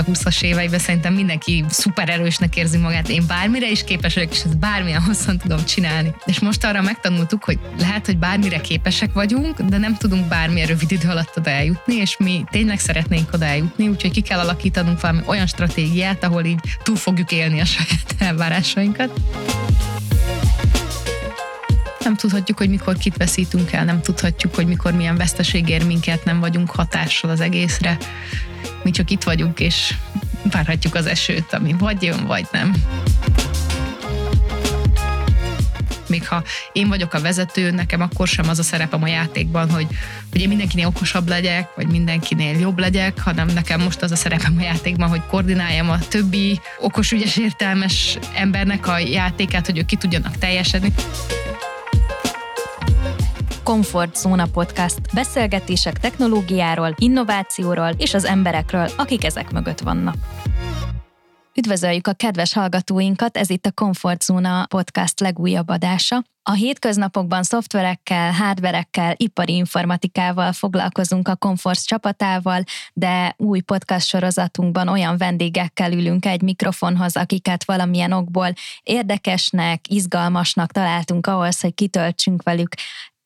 a 20-as éveiben, szerintem mindenki szuper erősnek érzi magát, én bármire is képes vagyok, és ezt bármilyen hosszan tudom csinálni. És most arra megtanultuk, hogy lehet, hogy bármire képesek vagyunk, de nem tudunk bármilyen rövid idő alatt oda eljutni, és mi tényleg szeretnénk oda eljutni, úgyhogy ki kell alakítanunk valami olyan stratégiát, ahol így túl fogjuk élni a saját elvárásainkat nem tudhatjuk, hogy mikor kit veszítünk el, nem tudhatjuk, hogy mikor milyen veszteség ér minket, nem vagyunk hatással az egészre. Mi csak itt vagyunk, és várhatjuk az esőt, ami vagy jön, vagy nem. Még ha én vagyok a vezető, nekem akkor sem az a szerepem a játékban, hogy, hogy én mindenkinél okosabb legyek, vagy mindenkinél jobb legyek, hanem nekem most az a szerepem a játékban, hogy koordináljam a többi okos, ügyes, értelmes embernek a játékát, hogy ők ki tudjanak teljesedni. Comfort Zóna Podcast. Beszélgetések technológiáról, innovációról és az emberekről, akik ezek mögött vannak. Üdvözöljük a kedves hallgatóinkat, ez itt a Comfort Zóna Podcast legújabb adása. A hétköznapokban szoftverekkel, hardverekkel, ipari informatikával foglalkozunk a Comfort csapatával, de új podcast sorozatunkban olyan vendégekkel ülünk egy mikrofonhoz, akiket valamilyen okból érdekesnek, izgalmasnak találtunk ahhoz, hogy kitöltsünk velük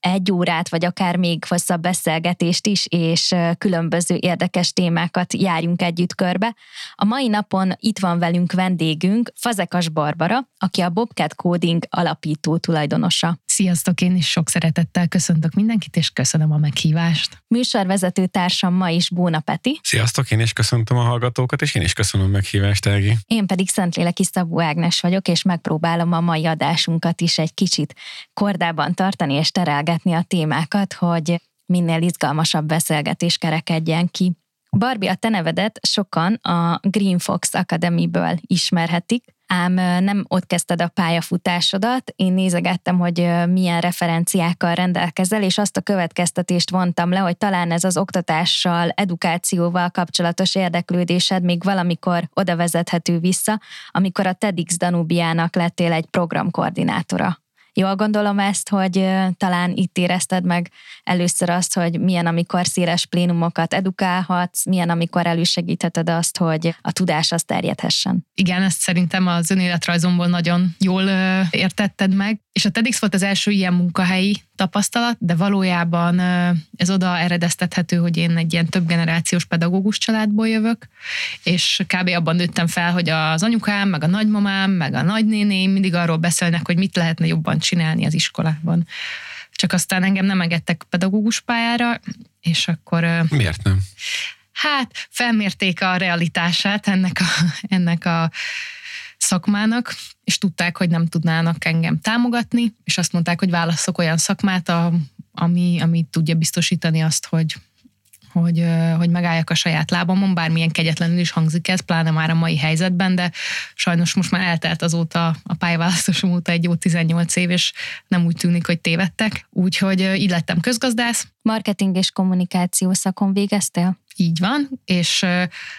egy órát, vagy akár még hosszabb beszélgetést is, és különböző érdekes témákat járjunk együtt körbe. A mai napon itt van velünk vendégünk, Fazekas Barbara, aki a Bobcat Coding alapító tulajdonosa. Sziasztok, én is sok szeretettel köszöntök mindenkit, és köszönöm a meghívást. Műsorvezető társam ma is Bóna Peti. Sziasztok, én is köszöntöm a hallgatókat, és én is köszönöm a meghívást, Elgi. Én pedig Szentléleki Szabó Ágnes vagyok, és megpróbálom a mai adásunkat is egy kicsit kordában tartani és terelgetni a témákat, hogy minél izgalmasabb beszélgetés kerekedjen ki. Barbie, a te nevedet sokan a Green Fox Academy-ből ismerhetik, ám nem ott kezdted a pályafutásodat. Én nézegettem, hogy milyen referenciákkal rendelkezel, és azt a következtetést vontam le, hogy talán ez az oktatással, edukációval kapcsolatos érdeklődésed még valamikor oda vezethető vissza, amikor a TEDx Danubiának lettél egy programkoordinátora. Jól gondolom ezt, hogy talán itt érezted meg először azt, hogy milyen, amikor széles plénumokat edukálhatsz, milyen, amikor elősegítheted azt, hogy a tudás azt terjedhessen. Igen, ezt szerintem az önéletrajzomból nagyon jól értetted meg. És a TEDx volt az első ilyen munkahelyi tapasztalat, de valójában ez oda eredeztethető, hogy én egy ilyen több generációs pedagógus családból jövök, és kb. abban nőttem fel, hogy az anyukám, meg a nagymamám, meg a nagynéném mindig arról beszélnek, hogy mit lehetne jobban csinálni az iskolában. Csak aztán engem nem engedtek pedagógus pályára, és akkor... Miért nem? Hát felmérték a realitását ennek a, ennek a szakmának, és tudták, hogy nem tudnának engem támogatni, és azt mondták, hogy válaszok olyan szakmát, a, ami, ami tudja biztosítani azt, hogy, hogy, hogy megálljak a saját lábamon, bármilyen kegyetlenül is hangzik ez, pláne már a mai helyzetben, de sajnos most már eltelt azóta a pályaválasztásom óta egy jó 18 év, és nem úgy tűnik, hogy tévedtek. Úgyhogy így lettem közgazdász. Marketing és kommunikáció szakon végeztél? Így van, és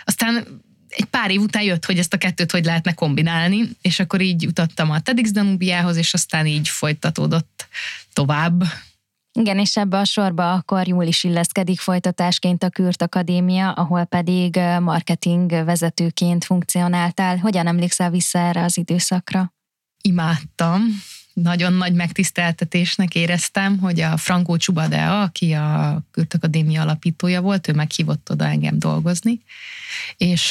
aztán egy pár év után jött, hogy ezt a kettőt hogy lehetne kombinálni, és akkor így jutottam a TEDx Danubiához, és aztán így folytatódott tovább. Igen, és ebbe a sorba akkor jól is illeszkedik folytatásként a Kürt Akadémia, ahol pedig marketing vezetőként funkcionáltál. Hogyan emlékszel vissza erre az időszakra? Imádtam nagyon nagy megtiszteltetésnek éreztem, hogy a Frankó Csubadea, aki a Kürt Akadémia alapítója volt, ő meghívott oda engem dolgozni, és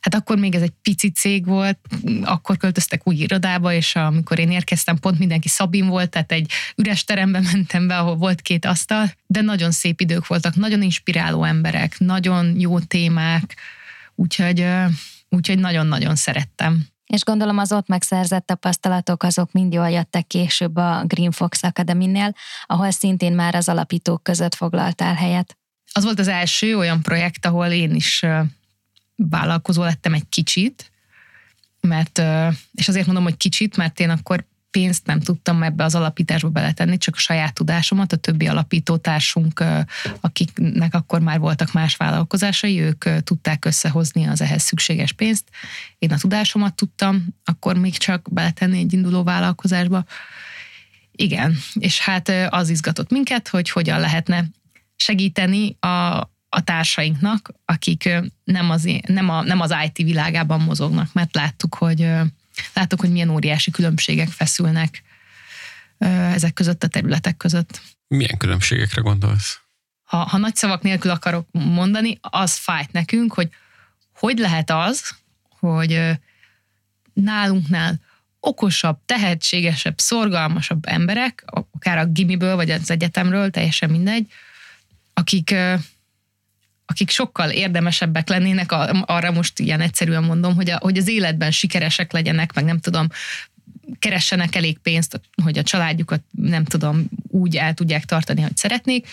hát akkor még ez egy pici cég volt, akkor költöztek új irodába, és amikor én érkeztem, pont mindenki Szabin volt, tehát egy üres terembe mentem be, ahol volt két asztal, de nagyon szép idők voltak, nagyon inspiráló emberek, nagyon jó témák, úgyhogy, úgyhogy nagyon-nagyon szerettem. És gondolom az ott megszerzett tapasztalatok azok mind jól jöttek később a Green Fox Academy-nél, ahol szintén már az alapítók között foglaltál helyet. Az volt az első olyan projekt, ahol én is vállalkozó lettem egy kicsit, mert, és azért mondom, hogy kicsit, mert én akkor pénzt nem tudtam ebbe az alapításba beletenni, csak a saját tudásomat, a többi alapítótársunk, akiknek akkor már voltak más vállalkozásai, ők tudták összehozni az ehhez szükséges pénzt. Én a tudásomat tudtam akkor még csak beletenni egy induló vállalkozásba. Igen, és hát az izgatott minket, hogy hogyan lehetne segíteni a, a társainknak, akik nem az, nem, a, nem az IT világában mozognak, mert láttuk, hogy láttuk, hogy milyen óriási különbségek feszülnek ezek között a területek között. Milyen különbségekre gondolsz? Ha, ha nagy szavak nélkül akarok mondani, az fájt nekünk, hogy hogy lehet az, hogy nálunknál okosabb, tehetségesebb, szorgalmasabb emberek, akár a gimiből, vagy az egyetemről, teljesen mindegy, akik, akik sokkal érdemesebbek lennének, arra most ilyen egyszerűen mondom, hogy, a, hogy az életben sikeresek legyenek, meg nem tudom, keressenek elég pénzt, hogy a családjukat nem tudom, úgy el tudják tartani, hogy szeretnék,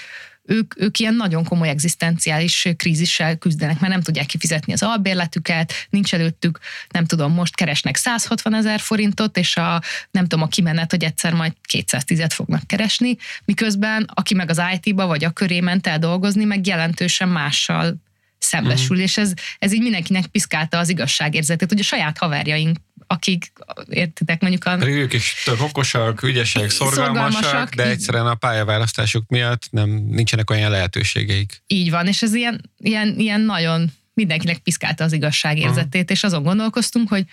ők, ők ilyen nagyon komoly egzisztenciális krízissel küzdenek, mert nem tudják kifizetni az albérletüket, nincs előttük, nem tudom, most keresnek 160 ezer forintot, és a, nem tudom, a kimenet, hogy egyszer majd 210-et fognak keresni, miközben aki meg az IT-ba vagy a köré ment el dolgozni, meg jelentősen mással szembesül, mm. és ez, ez így mindenkinek piszkálta az igazságérzetét, hogy a saját haverjaink akik, értitek, mondjuk a... Ők is tök okosak, ügyesek, szorgalmasak, szorgalmasak de egyszerűen a pályaválasztásuk miatt nem, nincsenek olyan lehetőségeik. Így van, és ez ilyen, ilyen, ilyen nagyon mindenkinek piszkálta az igazságérzetét, uh-huh. és azon gondolkoztunk, hogy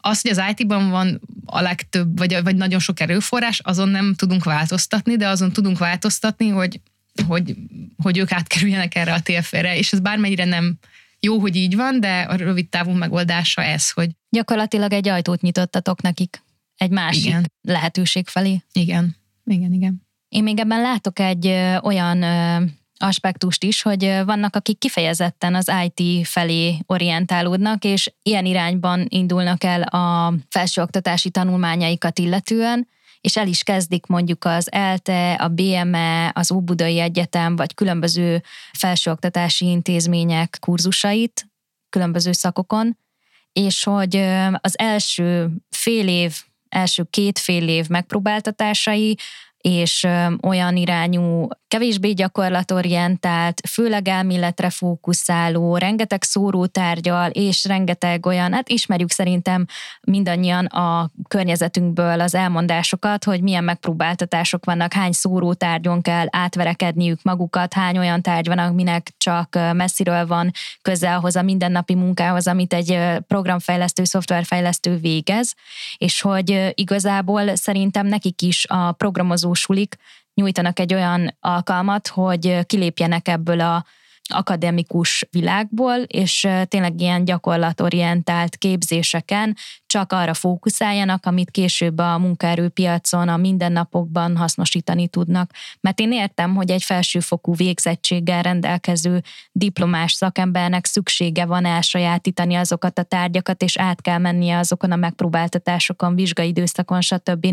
az, hogy az IT-ban van a legtöbb, vagy, vagy nagyon sok erőforrás, azon nem tudunk változtatni, de azon tudunk változtatni, hogy, hogy, hogy ők átkerüljenek erre a TFR-re, és ez bármennyire nem jó, hogy így van, de a rövid távú megoldása ez, hogy... Gyakorlatilag egy ajtót nyitottatok nekik egy másik igen. lehetőség felé. Igen, igen, igen. Én még ebben látok egy olyan aspektust is, hogy vannak, akik kifejezetten az IT felé orientálódnak, és ilyen irányban indulnak el a felsőoktatási tanulmányaikat illetően, és el is kezdik mondjuk az ELTE, a BME, az Óbudai Egyetem, vagy különböző felsőoktatási intézmények kurzusait, különböző szakokon, és hogy az első fél év, első két fél év megpróbáltatásai és olyan irányú, kevésbé gyakorlatorientált, főleg elméletre fókuszáló, rengeteg szórótárgyal, és rengeteg olyan, hát ismerjük szerintem mindannyian a környezetünkből az elmondásokat, hogy milyen megpróbáltatások vannak, hány szórótárgyon kell átverekedniük magukat, hány olyan tárgy van, aminek csak messziről van köze ahhoz a mindennapi munkához, amit egy programfejlesztő, szoftverfejlesztő végez, és hogy igazából szerintem nekik is a programozó sulik nyújtanak egy olyan alkalmat, hogy kilépjenek ebből a akademikus világból, és tényleg ilyen gyakorlatorientált képzéseken csak arra fókuszáljanak, amit később a munkaerőpiacon, a mindennapokban hasznosítani tudnak. Mert én értem, hogy egy felsőfokú végzettséggel rendelkező diplomás szakembernek szüksége van elsajátítani azokat a tárgyakat, és át kell mennie azokon a megpróbáltatásokon, vizsgaidőszakon, stb.,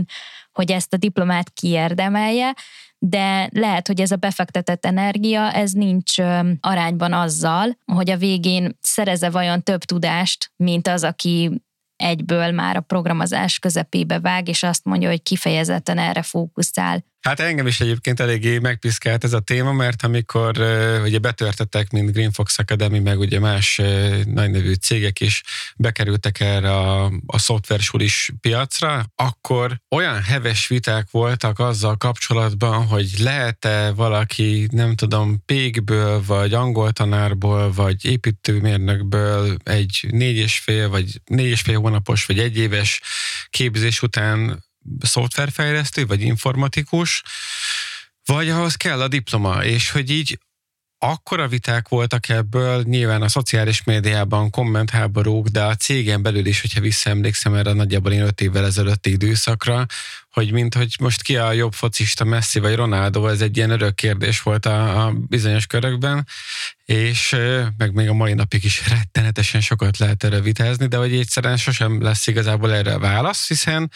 hogy ezt a diplomát kiérdemelje, de lehet, hogy ez a befektetett energia, ez nincs arányban azzal, hogy a végén szereze vajon több tudást, mint az, aki egyből már a programozás közepébe vág, és azt mondja, hogy kifejezetten erre fókuszál. Hát engem is egyébként eléggé megpiszkált ez a téma, mert amikor uh, ugye betörtettek, mint Green Fox Academy, meg ugye más uh, nagy nevű cégek is bekerültek erre a, a szoftversulis piacra, akkor olyan heves viták voltak azzal kapcsolatban, hogy lehet-e valaki, nem tudom, pégből, vagy angol tanárból, vagy építőmérnökből egy négy és fél, vagy négy és fél hónapos, vagy egy éves képzés után szoftverfejlesztő, vagy informatikus, vagy ahhoz kell a diploma, és hogy így akkora viták voltak ebből, nyilván a szociális médiában kommentháborúk, de a cégen belül is, hogyha visszaemlékszem erre nagyjából én öt évvel ezelőtti időszakra, hogy mint hogy most ki a jobb focista, Messi vagy Ronaldo, ez egy ilyen örök kérdés volt a, a bizonyos körökben, és meg még a mai napig is rettenetesen sokat lehet erre vitázni, de hogy egyszerűen sosem lesz igazából erre a válasz, hiszen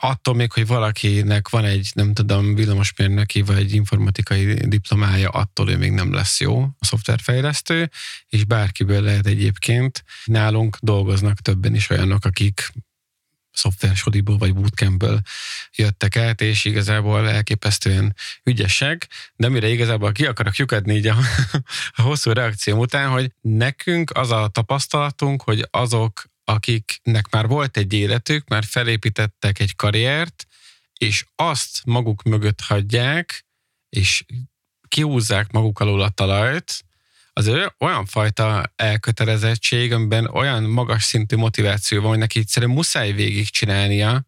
attól még, hogy valakinek van egy, nem tudom, villamosmérnöki vagy informatikai diplomája, attól ő még nem lesz jó a szoftverfejlesztő, és bárkiből lehet egyébként. Nálunk dolgoznak többen is olyanok, akik szoftversodiból vagy bootcampből jöttek át, és igazából elképesztően ügyesek, de mire igazából ki akarok lyukadni így a, a hosszú reakció után, hogy nekünk az a tapasztalatunk, hogy azok akiknek már volt egy életük, már felépítettek egy karriert, és azt maguk mögött hagyják, és kiúzzák maguk alól a talajt, az olyan fajta elkötelezettség, amiben olyan magas szintű motiváció van, hogy neki egyszerűen muszáj végigcsinálnia,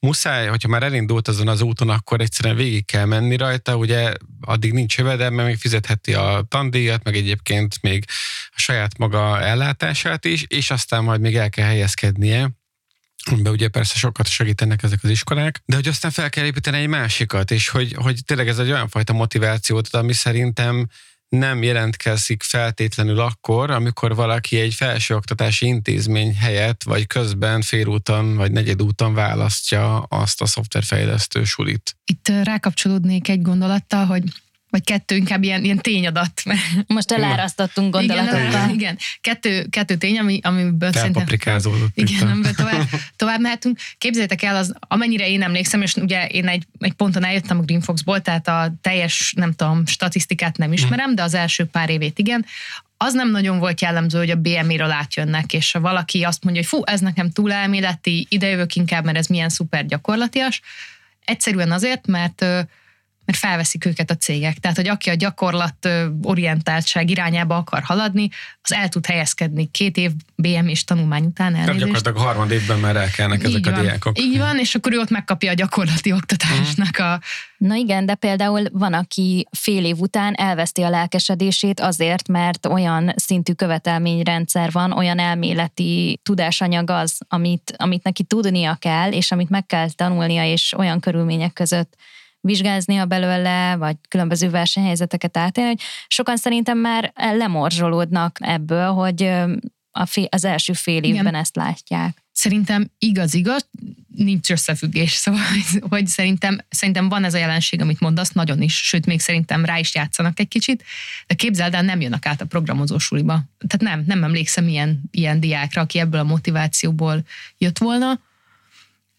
muszáj, hogyha már elindult azon az úton, akkor egyszerűen végig kell menni rajta, ugye addig nincs jövedelme, még fizetheti a tandíjat, meg egyébként még a saját maga ellátását is, és aztán majd még el kell helyezkednie be ugye persze sokat segítenek ezek az iskolák, de hogy aztán fel kell építeni egy másikat, és hogy, hogy tényleg ez egy olyan fajta motivációt, ami szerintem nem jelentkezik feltétlenül akkor, amikor valaki egy felsőoktatási intézmény helyett, vagy közben félúton, vagy negyedúton választja azt a szoftverfejlesztő sulit. Itt rákapcsolódnék egy gondolattal, hogy vagy kettő, inkább ilyen, ilyen tényadat. Most elárasztottunk gondolatokat. Igen, igen, kettő, kettő tény, ami, amiből szerintem... Igen, amiből tovább, tovább mehetünk. Képzeljétek el, az, amennyire én emlékszem, és ugye én egy, egy ponton eljöttem a Greenfoxból, tehát a teljes, nem tudom, statisztikát nem ismerem, de az első pár évét igen, az nem nagyon volt jellemző, hogy a BMI-ről átjönnek, és ha valaki azt mondja, hogy fú, ez nekem túl elméleti, idejövök inkább, mert ez milyen szuper gyakorlatias, egyszerűen azért, mert mert felveszik őket a cégek. Tehát, hogy aki a gyakorlat orientáltság irányába akar haladni, az el tud helyezkedni két év BM és tanulmány után elnézést. Tehát gyakorlatilag a harmad évben már elkelnek ezek van, a diákok. Így van, és akkor ő ott megkapja a gyakorlati oktatásnak a... Na igen, de például van, aki fél év után elveszti a lelkesedését azért, mert olyan szintű követelményrendszer van, olyan elméleti tudásanyag az, amit, amit neki tudnia kell, és amit meg kell tanulnia, és olyan körülmények között vizsgáznia belőle, vagy különböző versenyhelyzeteket átélni, hogy sokan szerintem már lemorzsolódnak ebből, hogy a fél, az első fél évben Igen. ezt látják. Szerintem igaz-igaz, nincs összefüggés, szóval hogy szerintem, szerintem van ez a jelenség, amit mondasz, nagyon is, sőt, még szerintem rá is játszanak egy kicsit, de képzeld el, nem jönnek át a programozósuliba. Tehát nem, nem emlékszem ilyen, ilyen diákra, aki ebből a motivációból jött volna,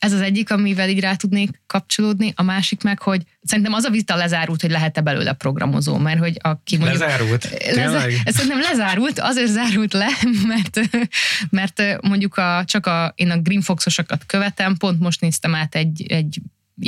ez az egyik, amivel így rá tudnék kapcsolódni. A másik meg, hogy szerintem az a vita lezárult, hogy lehet-e belőle programozó, mert hogy aki mondjuk... Lezárult? Leza, ez szerintem lezárult, azért zárult le, mert, mert mondjuk a, csak a, én a Greenfoxosokat követem, pont most néztem át egy, egy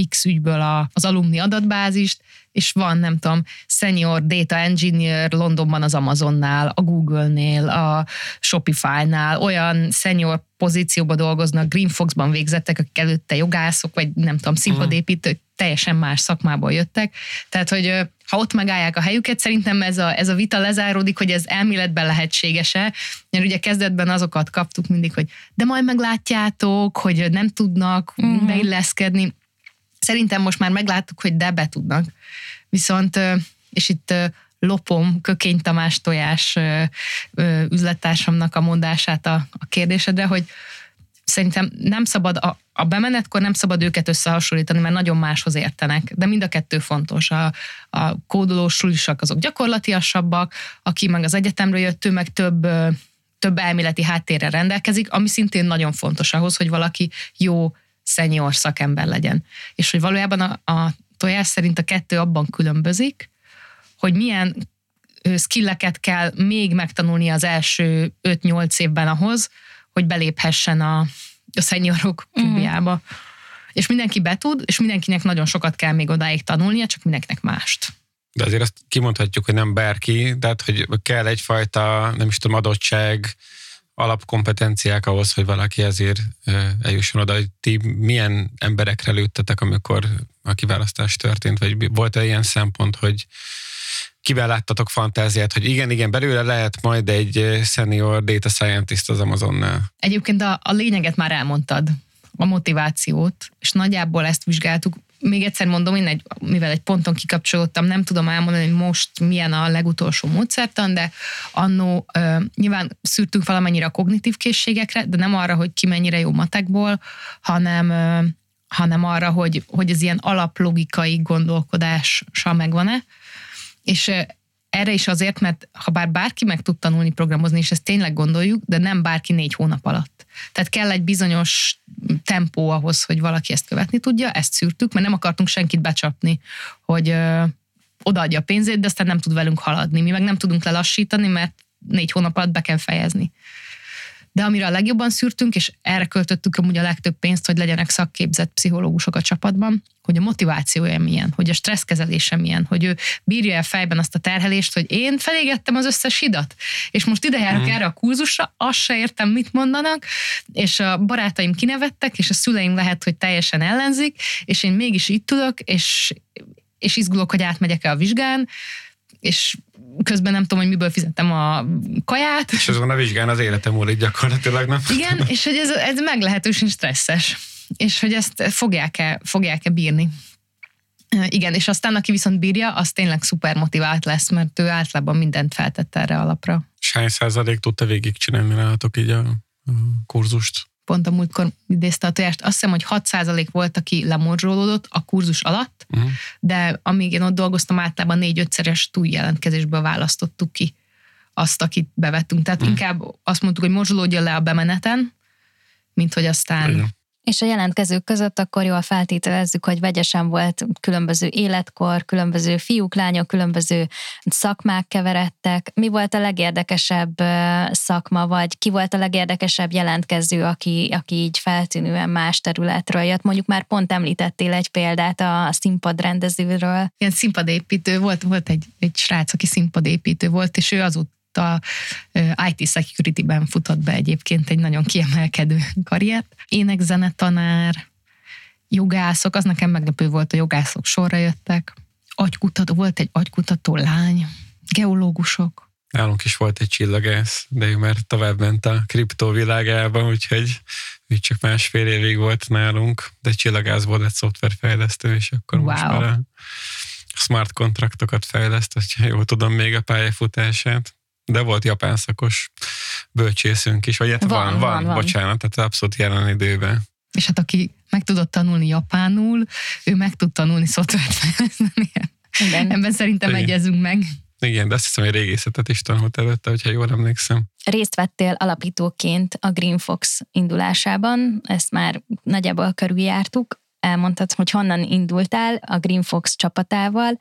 X ügyből a, az alumni adatbázist, és van, nem tudom, senior data engineer Londonban az Amazonnál, a Google-nél, a Shopify-nál, olyan senior pozícióban dolgoznak, Greenfoxban végzettek, akik előtte jogászok, vagy nem tudom, színpadépítők, teljesen más szakmából jöttek. Tehát, hogy ha ott megállják a helyüket, szerintem ez a, ez a vita lezáródik, hogy ez elméletben lehetséges-e, mert ugye kezdetben azokat kaptuk mindig, hogy de majd meglátjátok, hogy nem tudnak uh-huh. beilleszkedni. Szerintem most már megláttuk, hogy de be tudnak. Viszont, és itt lopom Kökény Tamás tojás üzlettársamnak a mondását a, a kérdésedre, hogy szerintem nem szabad, a, a bemenetkor nem szabad őket összehasonlítani, mert nagyon máshoz értenek, de mind a kettő fontos. A, a kódolós sulisak azok gyakorlatiasabbak, aki meg az egyetemről jött, ő meg több több elméleti háttérre rendelkezik, ami szintén nagyon fontos ahhoz, hogy valaki jó szenior szakember legyen. És hogy valójában a, a tojás szerint a kettő abban különbözik, hogy milyen skilleket kell még megtanulni az első 5-8 évben ahhoz, hogy beléphessen a, a szeniorok mhm. klubjába. Mm. És mindenki betud, és mindenkinek nagyon sokat kell még odáig tanulnia, csak mindenkinek mást. De azért azt kimondhatjuk, hogy nem bárki, tehát hogy kell egyfajta, nem is tudom, adottság, alapkompetenciák ahhoz, hogy valaki ezért eljusson oda, ti milyen emberekre lőttetek, amikor a kiválasztás történt, vagy volt-e ilyen szempont, hogy kivel láttatok fantáziát, hogy igen, igen, belőle lehet majd egy senior data scientist az Amazonnál? Egyébként a, a lényeget már elmondtad, a motivációt, és nagyjából ezt vizsgáltuk még egyszer mondom, én egy, mivel egy ponton kikapcsolódtam, nem tudom elmondani, hogy most milyen a legutolsó módszertan, de annó uh, nyilván szűrtünk valamennyire a kognitív készségekre, de nem arra, hogy ki mennyire jó matekból, hanem uh, hanem arra, hogy, hogy ez ilyen alaplogikai gondolkodással megvan-e. És erre is azért, mert ha bár bárki meg tud tanulni programozni, és ezt tényleg gondoljuk, de nem bárki négy hónap alatt. Tehát kell egy bizonyos tempó ahhoz, hogy valaki ezt követni tudja, ezt szűrtük, mert nem akartunk senkit becsapni, hogy ö, odaadja a pénzét, de aztán nem tud velünk haladni. Mi meg nem tudunk lelassítani, mert négy hónap alatt be kell fejezni. De amire a legjobban szűrtünk, és erre költöttük amúgy a legtöbb pénzt, hogy legyenek szakképzett pszichológusok a csapatban, hogy a motivációja milyen, hogy a stresszkezelése milyen, hogy ő bírja el fejben azt a terhelést, hogy én felégettem az összes hidat, és most ide járok mm. erre a kurzusra, azt se értem, mit mondanak, és a barátaim kinevettek, és a szüleim lehet, hogy teljesen ellenzik, és én mégis itt tudok, és, és izgulok, hogy átmegyek-e a vizsgán, és közben nem tudom, hogy miből fizettem a kaját. És azon a vizsgán az életem múlik gyakorlatilag, nem? Igen, és hogy ez, ez meglehetősen stresszes, és hogy ezt fogják-e, fogják-e bírni. Igen, és aztán aki viszont bírja, az tényleg szuper motivált lesz, mert ő általában mindent feltett erre alapra. És hány százalék tudta végigcsinálni nálatok így a, a kurzust? Pont a múltkor idézte a tojást, azt hiszem, hogy 6% volt, aki lemorzsolódott a kurzus alatt, uh-huh. de amíg én ott dolgoztam, általában 4-5-szeres túljelentkezésből választottuk ki azt, akit bevettünk. Tehát uh-huh. inkább azt mondtuk, hogy morzsolódjon le a bemeneten, mint hogy aztán Igen. És a jelentkezők között akkor jól feltételezzük, hogy vegyesen volt különböző életkor, különböző fiúk, lányok, különböző szakmák keveredtek. Mi volt a legérdekesebb szakma, vagy ki volt a legérdekesebb jelentkező, aki, aki így feltűnően más területről jött? Mondjuk már pont említettél egy példát a színpadrendezőről. Ilyen színpadépítő volt, volt egy, egy srác, aki színpadépítő volt, és ő azóta a IT security-ben futott be egyébként egy nagyon kiemelkedő karriert. Ének, zenetanár, jogászok, az nekem meglepő volt, a jogászok sorra jöttek. Agykutató, volt egy agykutató lány, geológusok. Nálunk is volt egy csillagász, de ő már tovább ment a kriptó világába, úgyhogy ő csak másfél évig volt nálunk, de csillagászból lett szoftverfejlesztő, és akkor wow. most már a smart kontraktokat fejleszt, hogyha jól tudom még a pályafutását. De volt japán szakos bölcsészünk is, vagy hát van, van, van, van, bocsánat, tehát abszolút jelen időben. És hát aki meg tudott tanulni japánul, ő meg tud tanulni szoftvert fejleszteni. Ebben szerintem Igen. egyezünk meg. Igen, de azt hiszem, hogy régészetet is tanult előtte, hogyha jól emlékszem. Részt vettél alapítóként a Green Fox indulásában, ezt már nagyjából körüljártuk. Elmondtad, hogy honnan indultál a Green Fox csapatával,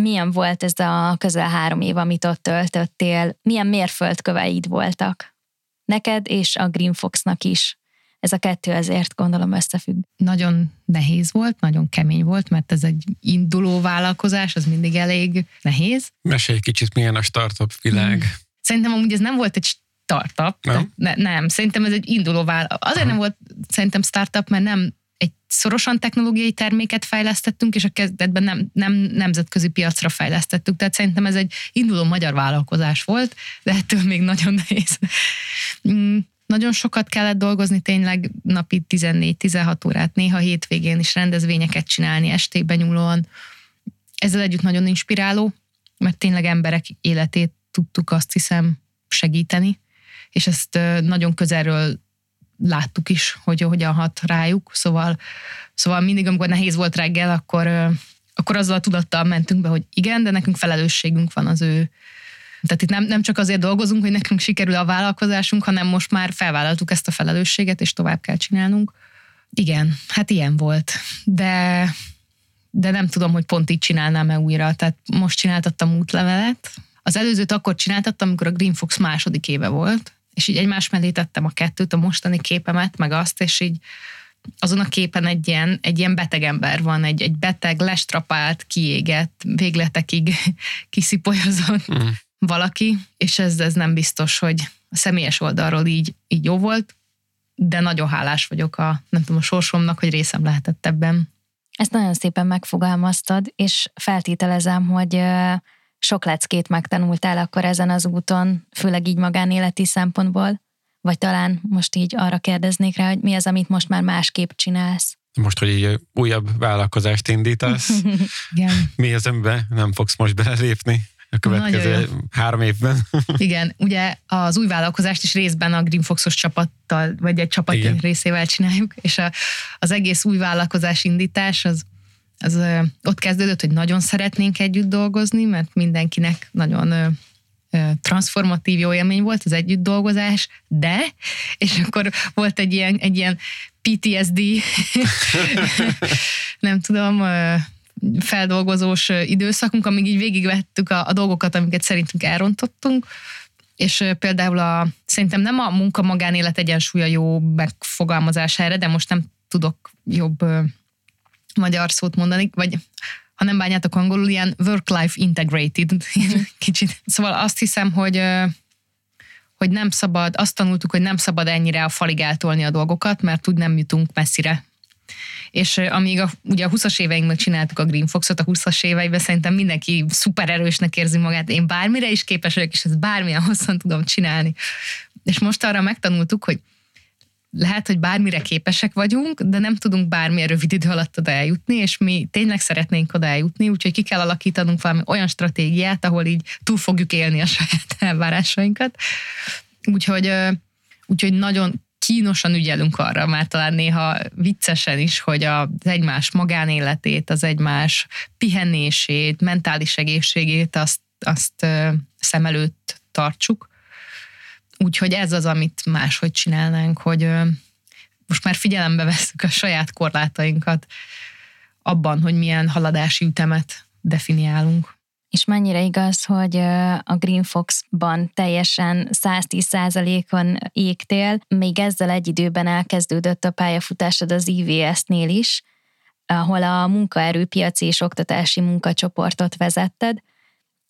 milyen volt ez a közel három év, amit ott töltöttél? Milyen mérföldköveid voltak? Neked és a Green Foxnak is. Ez a kettő ezért gondolom összefügg. Nagyon nehéz volt, nagyon kemény volt, mert ez egy induló vállalkozás, az mindig elég nehéz. Mesélj kicsit, milyen a startup világ. Hmm. Szerintem amúgy ez nem volt egy startup. Nem? Ne, nem, szerintem ez egy induló vállalkozás. Azért Aha. nem volt szerintem startup, mert nem szorosan technológiai terméket fejlesztettünk, és a kezdetben nem, nem nemzetközi piacra fejlesztettük. Tehát szerintem ez egy induló magyar vállalkozás volt, de ettől még nagyon nehéz. Mm, nagyon sokat kellett dolgozni, tényleg napi 14-16 órát, néha hétvégén is rendezvényeket csinálni, estékben nyúlóan. Ezzel együtt nagyon inspiráló, mert tényleg emberek életét tudtuk azt hiszem segíteni, és ezt nagyon közelről láttuk is, hogy hogyan hat rájuk, szóval, szóval mindig, amikor nehéz volt reggel, akkor, akkor azzal a tudattal mentünk be, hogy igen, de nekünk felelősségünk van az ő tehát itt nem, nem csak azért dolgozunk, hogy nekünk sikerül a vállalkozásunk, hanem most már felvállaltuk ezt a felelősséget, és tovább kell csinálnunk. Igen, hát ilyen volt. De, de nem tudom, hogy pont így csinálnám-e újra. Tehát most csináltattam útlevelet. Az előzőt akkor csináltattam, amikor a Green Fox második éve volt, és így egymás mellé tettem a kettőt, a mostani képemet, meg azt, és így azon a képen egy ilyen, egy ilyen beteg ember van, egy, egy beteg, lestrapált, kiégett, végletekig kiszipolyozott mm. valaki, és ez, ez nem biztos, hogy a személyes oldalról így, így jó volt, de nagyon hálás vagyok a, nem tudom, a sorsomnak, hogy részem lehetett ebben. Ezt nagyon szépen megfogalmaztad, és feltételezem, hogy sok leckét megtanultál akkor ezen az úton, főleg így magánéleti szempontból? Vagy talán most így arra kérdeznék rá, hogy mi az, amit most már másképp csinálsz? Most, hogy így újabb vállalkozást indítasz, Igen. mi az, amiben nem fogsz most belelépni? a következő három évben. Igen, ugye az új vállalkozást is részben a Greenfoxos csapattal, vagy egy csapat Igen. részével csináljuk, és a, az egész új vállalkozás indítás az az ott kezdődött, hogy nagyon szeretnénk együtt dolgozni, mert mindenkinek nagyon transformatív jó élmény volt az együtt dolgozás, de, és akkor volt egy ilyen, egy ilyen PTSD, nem tudom, feldolgozós időszakunk, amíg így végigvettük a, a dolgokat, amiket szerintünk elrontottunk, és például a, szerintem nem a munka-magánélet egyensúlya jó megfogalmazás erre, de most nem tudok jobb magyar szót mondani, vagy ha nem bánjátok angolul, ilyen work-life integrated, kicsit. Szóval azt hiszem, hogy hogy nem szabad, azt tanultuk, hogy nem szabad ennyire a falig eltolni a dolgokat, mert úgy nem jutunk messzire. És amíg a, ugye a 20-as éveinkben csináltuk a Green Foxot, a 20-as éveiben szerintem mindenki szuper erősnek érzi magát, én bármire is képes vagyok, és ezt bármilyen hosszan tudom csinálni. És most arra megtanultuk, hogy lehet, hogy bármire képesek vagyunk, de nem tudunk bármilyen rövid idő alatt oda eljutni, és mi tényleg szeretnénk oda eljutni, úgyhogy ki kell alakítanunk valami olyan stratégiát, ahol így túl fogjuk élni a saját elvárásainkat. Úgyhogy, úgyhogy nagyon kínosan ügyelünk arra, már talán néha viccesen is, hogy az egymás magánéletét, az egymás pihenését, mentális egészségét, azt, azt szem előtt tartsuk Úgyhogy ez az, amit máshogy csinálnánk, hogy most már figyelembe veszük a saját korlátainkat abban, hogy milyen haladási ütemet definiálunk. És mennyire igaz, hogy a Green Fox-ban teljesen 110%-on égtél, még ezzel egy időben elkezdődött a pályafutásod az IVS-nél is, ahol a munkaerőpiaci és oktatási munkacsoportot vezetted.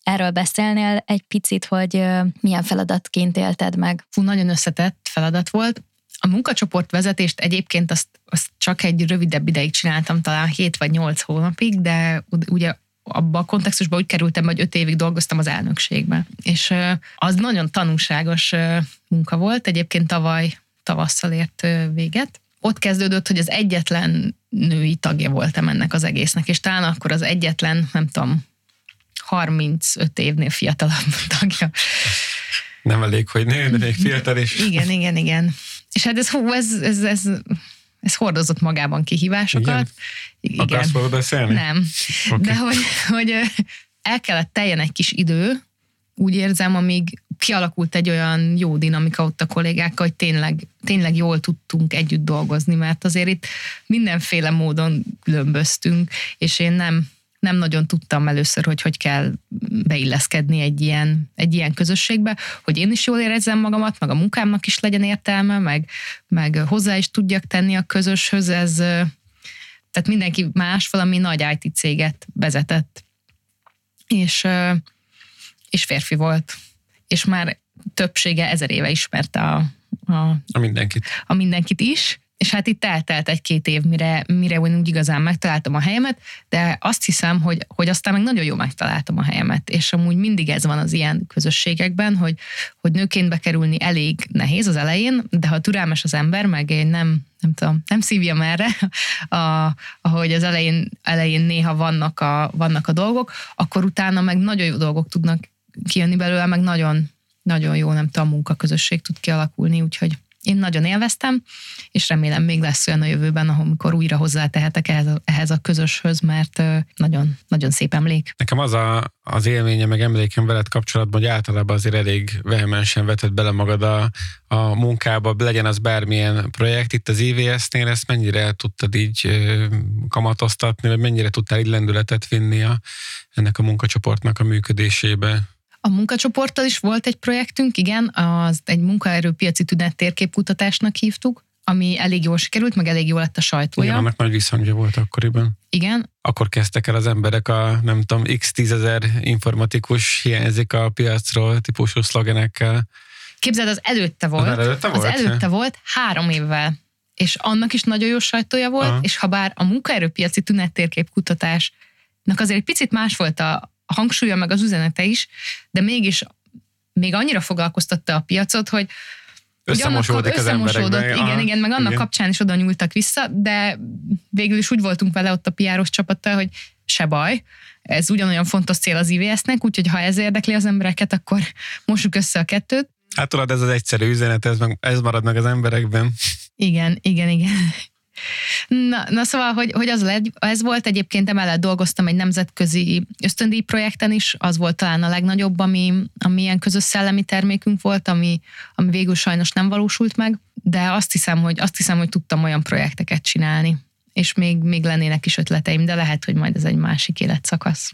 Erről beszélnél egy picit, hogy milyen feladatként élted meg? Fú, nagyon összetett feladat volt. A munkacsoport vezetést egyébként azt, azt csak egy rövidebb ideig csináltam, talán 7 vagy 8 hónapig, de ugye abban a kontextusban úgy kerültem, hogy öt évig dolgoztam az elnökségben. És az nagyon tanúságos munka volt, egyébként tavaly tavasszal ért véget. Ott kezdődött, hogy az egyetlen női tagja voltam ennek az egésznek, és talán akkor az egyetlen, nem tudom, 35 évnél fiatalabb tagja. Nem elég, hogy nő, de még fiatal is. Igen, igen, igen. És hát ez, hú, ez, ez, ez, ez hordozott magában kihívásokat. Igen. igen. Akarsz róla beszélni? Nem. Okay. De hogy, hogy el kellett teljen egy kis idő, úgy érzem, amíg kialakult egy olyan jó dinamika ott a kollégákkal, hogy tényleg, tényleg jól tudtunk együtt dolgozni, mert azért itt mindenféle módon különböztünk, és én nem nem nagyon tudtam először, hogy hogy kell beilleszkedni egy ilyen, egy ilyen közösségbe, hogy én is jól érezzem magamat, meg a munkámnak is legyen értelme, meg, meg hozzá is tudjak tenni a közöshöz, ez tehát mindenki más valami nagy IT céget vezetett, és, és férfi volt, és már többsége ezer éve ismerte a, a, a mindenkit. A mindenkit is, és hát itt eltelt egy-két év, mire, mire úgy igazán megtaláltam a helyemet, de azt hiszem, hogy, hogy aztán meg nagyon jól megtaláltam a helyemet, és amúgy mindig ez van az ilyen közösségekben, hogy, hogy nőként bekerülni elég nehéz az elején, de ha türelmes az ember, meg én nem, nem tudom, nem szívjam erre, a, ahogy az elején, elején néha vannak a, vannak a dolgok, akkor utána meg nagyon jó dolgok tudnak kijönni belőle, meg nagyon, nagyon jó, nem tudom, munkaközösség tud kialakulni, úgyhogy én nagyon élveztem, és remélem még lesz olyan a jövőben, amikor újra hozzátehetek ehhez a, ehhez a közöshöz, mert nagyon, nagyon szép emlék. Nekem az a, az élménye, meg emlékem veled kapcsolatban, hogy általában azért elég vehemensen vetett bele magad a, a munkába, legyen az bármilyen projekt. Itt az IVS-nél ezt mennyire tudtad így kamatoztatni, vagy mennyire tudtál így lendületet vinni a, ennek a munkacsoportnak a működésébe? A munkacsoporttal is volt egy projektünk, igen, az egy munkaerőpiaci tünet térképkutatásnak hívtuk, ami elég jól sikerült, meg elég jól lett a sajtója. Igen, annak nagy visszhangja volt akkoriban. Igen. Akkor kezdtek el az emberek a, nem tudom, x tízezer informatikus hiányzik a piacról típusú szlogenekkel. Képzeld, az előtte volt. Az előtte volt? Az előtte volt három évvel. És annak is nagyon jó sajtója volt, Aha. és ha bár a munkaerőpiaci tünettérképkutatásnak azért egy picit más volt a, a hangsúlya meg az üzenete is, de mégis még annyira foglalkoztatta a piacot, hogy Összemosódik az összemosódott, igen, aha, igen, meg annak igen. kapcsán is oda nyúltak vissza, de végül is úgy voltunk vele ott a piáros csapattal, hogy se baj, ez ugyanolyan fontos cél az IVS-nek, úgyhogy ha ez érdekli az embereket, akkor mossuk össze a kettőt. Hát tudod, ez az egyszerű üzenet, ez, meg, ez marad meg az emberekben. Igen, igen, igen. Na, na szóval, hogy, hogy az lett, ez volt egyébként, emellett dolgoztam egy nemzetközi ösztöndíj projekten is, az volt talán a legnagyobb, ami, ami ilyen közös szellemi termékünk volt, ami, ami végül sajnos nem valósult meg, de azt hiszem, hogy, azt hiszem, hogy tudtam olyan projekteket csinálni, és még, még lennének is ötleteim, de lehet, hogy majd ez egy másik életszakasz.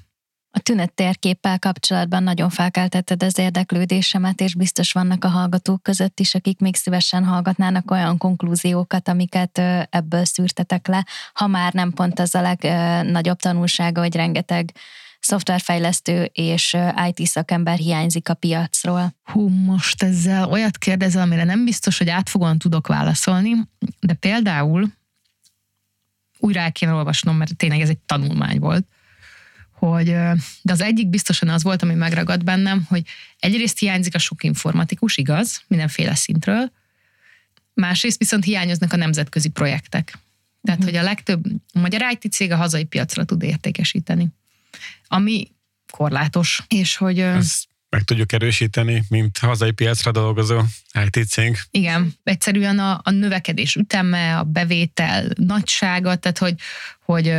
A tünet térképpel kapcsolatban nagyon felkeltetted az érdeklődésemet, és biztos vannak a hallgatók között is, akik még szívesen hallgatnának olyan konklúziókat, amiket ebből szűrtetek le, ha már nem pont az a legnagyobb tanulsága, hogy rengeteg szoftverfejlesztő és IT szakember hiányzik a piacról. Hú, most ezzel olyat kérdezel, amire nem biztos, hogy átfogóan tudok válaszolni, de például újra el kéne olvasnom, mert tényleg ez egy tanulmány volt, hogy, de az egyik biztosan az volt, ami megragad bennem, hogy egyrészt hiányzik a sok informatikus, igaz, mindenféle szintről, másrészt viszont hiányoznak a nemzetközi projektek. Tehát, uh-huh. hogy a legtöbb a magyar IT cég a hazai piacra tud értékesíteni, ami korlátos, és hogy... Ezt meg tudjuk erősíteni, mint hazai piacra dolgozó IT cég. Igen, egyszerűen a, a növekedés üteme, a bevétel nagysága, tehát hogy, hogy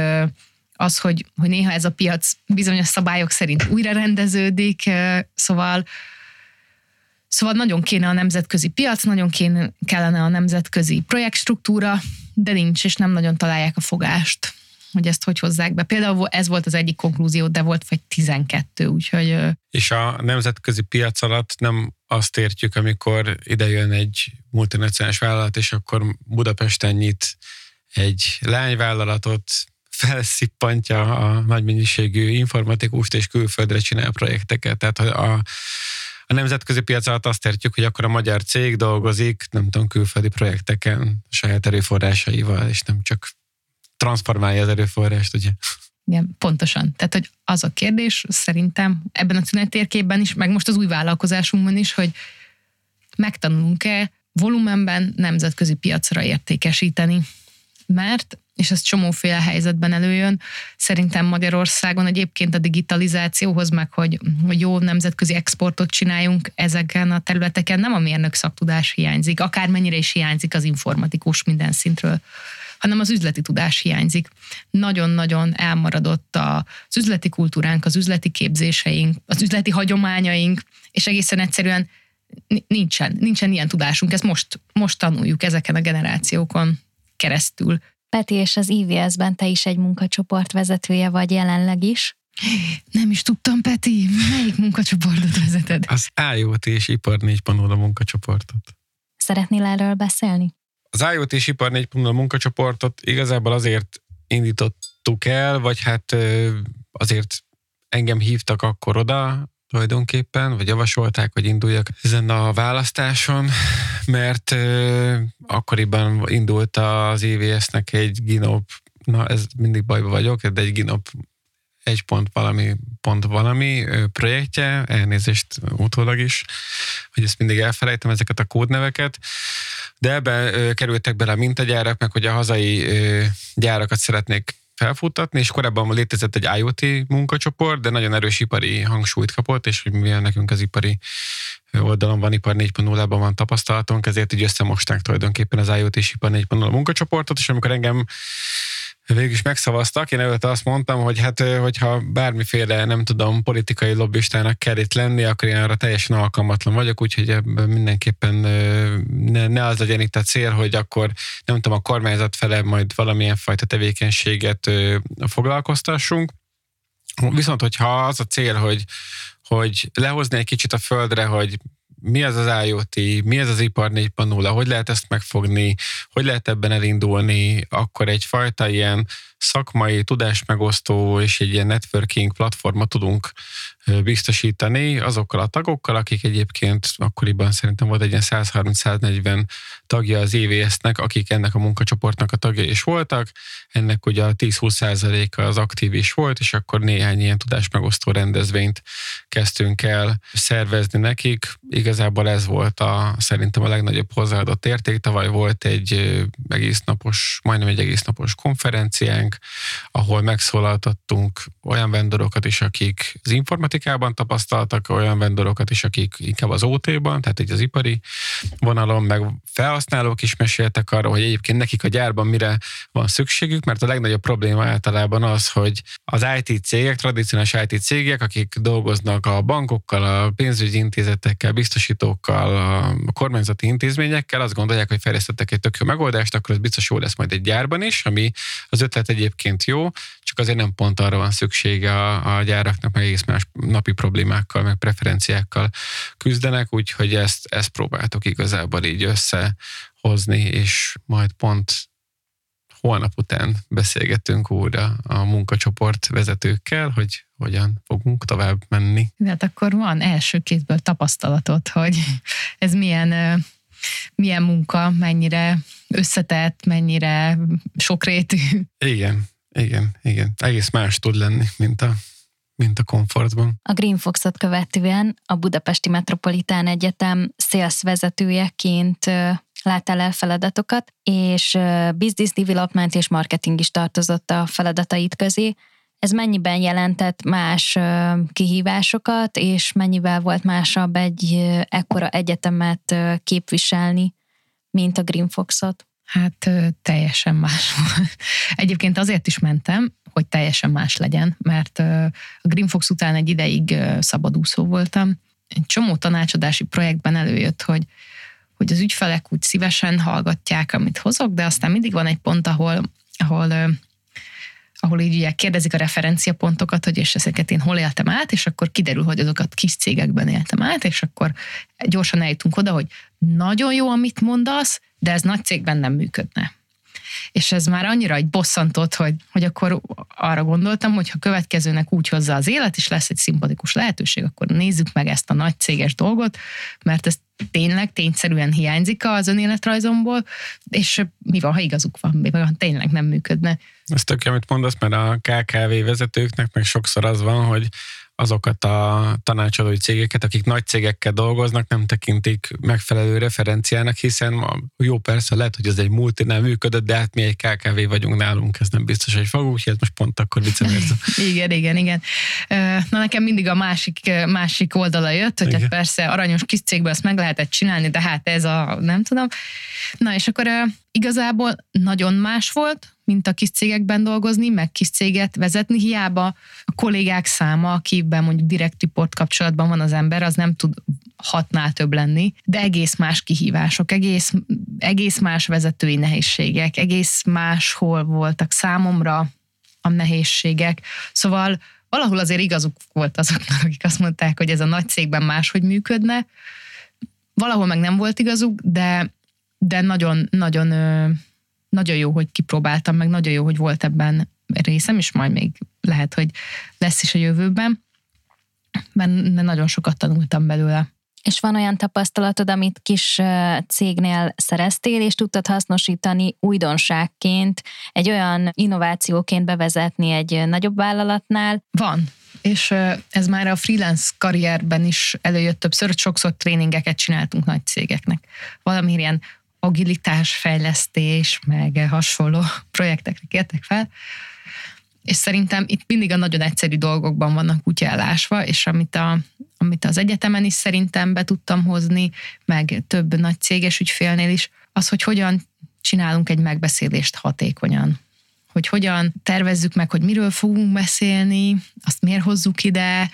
az, hogy, hogy néha ez a piac bizonyos szabályok szerint újra rendeződik, szóval Szóval nagyon kéne a nemzetközi piac, nagyon kéne, kellene a nemzetközi projektstruktúra, de nincs, és nem nagyon találják a fogást, hogy ezt hogy hozzák be. Például ez volt az egyik konklúzió, de volt vagy 12, úgyhogy... És a nemzetközi piac alatt nem azt értjük, amikor ide jön egy multinacionális vállalat, és akkor Budapesten nyit egy lányvállalatot, felszippantja a nagy mennyiségű informatikust és külföldre csinál projekteket. Tehát a, a nemzetközi piac alatt azt értjük, hogy akkor a magyar cég dolgozik, nem tudom, külföldi projekteken saját erőforrásaival, és nem csak transformálja az erőforrást, ugye? Igen, pontosan. Tehát, hogy az a kérdés szerintem ebben a tünettérképben is, meg most az új vállalkozásunkban is, hogy megtanulunk-e volumenben nemzetközi piacra értékesíteni. Mert és ez csomóféle helyzetben előjön. Szerintem Magyarországon egyébként a digitalizációhoz, meg hogy, hogy jó nemzetközi exportot csináljunk ezeken a területeken, nem a mérnök szaktudás hiányzik, akármennyire is hiányzik az informatikus minden szintről hanem az üzleti tudás hiányzik. Nagyon-nagyon elmaradott az üzleti kultúránk, az üzleti képzéseink, az üzleti hagyományaink, és egészen egyszerűen nincsen, nincsen ilyen tudásunk. Ezt most, most tanuljuk ezeken a generációkon keresztül. Peti, és az IVS-ben te is egy munkacsoport vezetője vagy jelenleg is. Nem is tudtam, Peti, melyik munkacsoportot vezeted? Az IoT és Ipar 4.0 a munkacsoportot. Szeretnél erről beszélni? Az IoT és Ipar 4.0 munkacsoportot igazából azért indítottuk el, vagy hát azért engem hívtak akkor oda, tulajdonképpen, vagy javasolták, hogy induljak ezen a választáson, mert ö, akkoriban indult az EVS-nek egy GINOP, na ez mindig bajba vagyok, de egy GINOP egy pont valami, pont valami projektje, elnézést utólag is, hogy ezt mindig elfelejtem, ezeket a kódneveket, de ebben kerültek bele a mintagyárak, meg hogy a hazai gyárakat szeretnék felfuttatni, és korábban létezett egy IoT munkacsoport, de nagyon erős ipari hangsúlyt kapott, és hogy mivel nekünk az ipari oldalon van, ipar 4.0-ban van tapasztalatunk, ezért így összemosták tulajdonképpen az IoT és ipar 4.0 munkacsoportot, és amikor engem végül is megszavaztak. Én előtte azt mondtam, hogy hát, hogyha bármiféle, nem tudom, politikai lobbistának kell itt lenni, akkor én arra teljesen alkalmatlan vagyok, úgyhogy ebben mindenképpen ne, ne az legyen itt a cél, hogy akkor nem tudom, a kormányzat fele majd valamilyen fajta tevékenységet foglalkoztassunk. Viszont, hogyha az a cél, hogy, hogy lehozni egy kicsit a földre, hogy mi az az IoT, mi ez az ipar 4.0, hogy lehet ezt megfogni, hogy lehet ebben elindulni, akkor egyfajta ilyen szakmai tudásmegosztó és egy ilyen networking platformot tudunk biztosítani azokkal a tagokkal, akik egyébként akkoriban szerintem volt egy ilyen 130-140 tagja az EVS-nek, akik ennek a munkacsoportnak a tagja is voltak. Ennek ugye a 10-20 az aktív is volt, és akkor néhány ilyen tudásmegosztó rendezvényt kezdtünk el szervezni nekik. Igazából ez volt a, szerintem a legnagyobb hozzáadott érték. Tavaly volt egy egész napos, majdnem egy egész napos konferenciánk, ahol megszólaltattunk olyan vendorokat is, akik az informatikában tapasztaltak, olyan vendorokat is, akik inkább az OT-ban, tehát így az ipari vonalon, meg felhasználók is meséltek arról, hogy egyébként nekik a gyárban mire van szükségük, mert a legnagyobb probléma általában az, hogy az IT cégek, tradicionális IT cégek, akik dolgoznak a bankokkal, a pénzügyi intézetekkel, biztosítókkal, a kormányzati intézményekkel, azt gondolják, hogy fejlesztettek egy tök jó megoldást, akkor ez biztos jó lesz majd egy gyárban is, ami az ötlet egy egyébként jó, csak azért nem pont arra van szüksége a, a gyáraknak, meg egész más napi problémákkal, meg preferenciákkal küzdenek, úgyhogy ezt, ezt próbáltok igazából így összehozni, és majd pont holnap után beszélgetünk újra a munkacsoport vezetőkkel, hogy hogyan fogunk tovább menni. Hát akkor van első kézből tapasztalatot, hogy ez milyen, milyen munka, mennyire összetett, mennyire sokrétű. Igen, igen, igen. Egész más tud lenni, mint a mint a komfortban. A Green Fox-ot követően a Budapesti Metropolitán Egyetem sales vezetőjeként láttál el feladatokat, és business development és marketing is tartozott a feladatait közé. Ez mennyiben jelentett más kihívásokat, és mennyivel volt másabb egy ekkora egyetemet képviselni, mint a Green Foxot? Hát teljesen más volt. Egyébként azért is mentem, hogy teljesen más legyen, mert a Green Fox után egy ideig szabadúszó voltam. Egy csomó tanácsadási projektben előjött, hogy hogy az ügyfelek úgy szívesen hallgatják, amit hozok, de aztán mindig van egy pont, ahol, ahol ahol így ugye kérdezik a referenciapontokat, hogy és ezeket én hol éltem át, és akkor kiderül, hogy azokat kis cégekben éltem át, és akkor gyorsan eljutunk oda, hogy nagyon jó, amit mondasz, de ez nagy cégben nem működne. És ez már annyira egy bosszantott, hogy, hogy akkor arra gondoltam, hogy ha következőnek úgy hozza az élet, és lesz egy szimpatikus lehetőség, akkor nézzük meg ezt a nagy céges dolgot, mert ez tényleg tényszerűen hiányzik az önéletrajzomból, és mi van, ha igazuk van, mi van, ha tényleg nem működne. Ez tök, amit mondasz, mert a KKV vezetőknek meg sokszor az van, hogy azokat a tanácsadói cégeket, akik nagy cégekkel dolgoznak, nem tekintik megfelelő referenciának, hiszen jó persze lehet, hogy ez egy multi nem működött, de hát mi egy KKV vagyunk nálunk, ez nem biztos, hogy fogunk, úgyhogy most pont akkor viceversa. igen, igen, igen. Na nekem mindig a másik, másik oldala jött, hogy hát persze aranyos kis cégből ezt meg lehetett csinálni, de hát ez a nem tudom. Na és akkor igazából nagyon más volt, mint a kis cégekben dolgozni, meg kis céget vezetni, hiába a kollégák száma, akiben mondjuk direkt report kapcsolatban van az ember, az nem tud hatnál több lenni, de egész más kihívások, egész, egész más vezetői nehézségek, egész máshol voltak számomra a nehézségek. Szóval valahol azért igazuk volt azoknak, akik azt mondták, hogy ez a nagy cégben máshogy működne, valahol meg nem volt igazuk, de, de nagyon, nagyon nagyon jó, hogy kipróbáltam, meg nagyon jó, hogy volt ebben részem, és majd még lehet, hogy lesz is a jövőben, mert nagyon sokat tanultam belőle. És van olyan tapasztalatod, amit kis cégnél szereztél, és tudtad hasznosítani újdonságként, egy olyan innovációként bevezetni egy nagyobb vállalatnál? Van, és ez már a freelance karrierben is előjött többször, sokszor tréningeket csináltunk nagy cégeknek. Valamilyen agilitás fejlesztés, meg hasonló projektekre kértek fel, és szerintem itt mindig a nagyon egyszerű dolgokban vannak kutyálásva, és amit, a, amit az egyetemen is szerintem be tudtam hozni, meg több nagy céges ügyfélnél is, az, hogy hogyan csinálunk egy megbeszélést hatékonyan hogy hogyan tervezzük meg, hogy miről fogunk beszélni, azt miért hozzuk ide,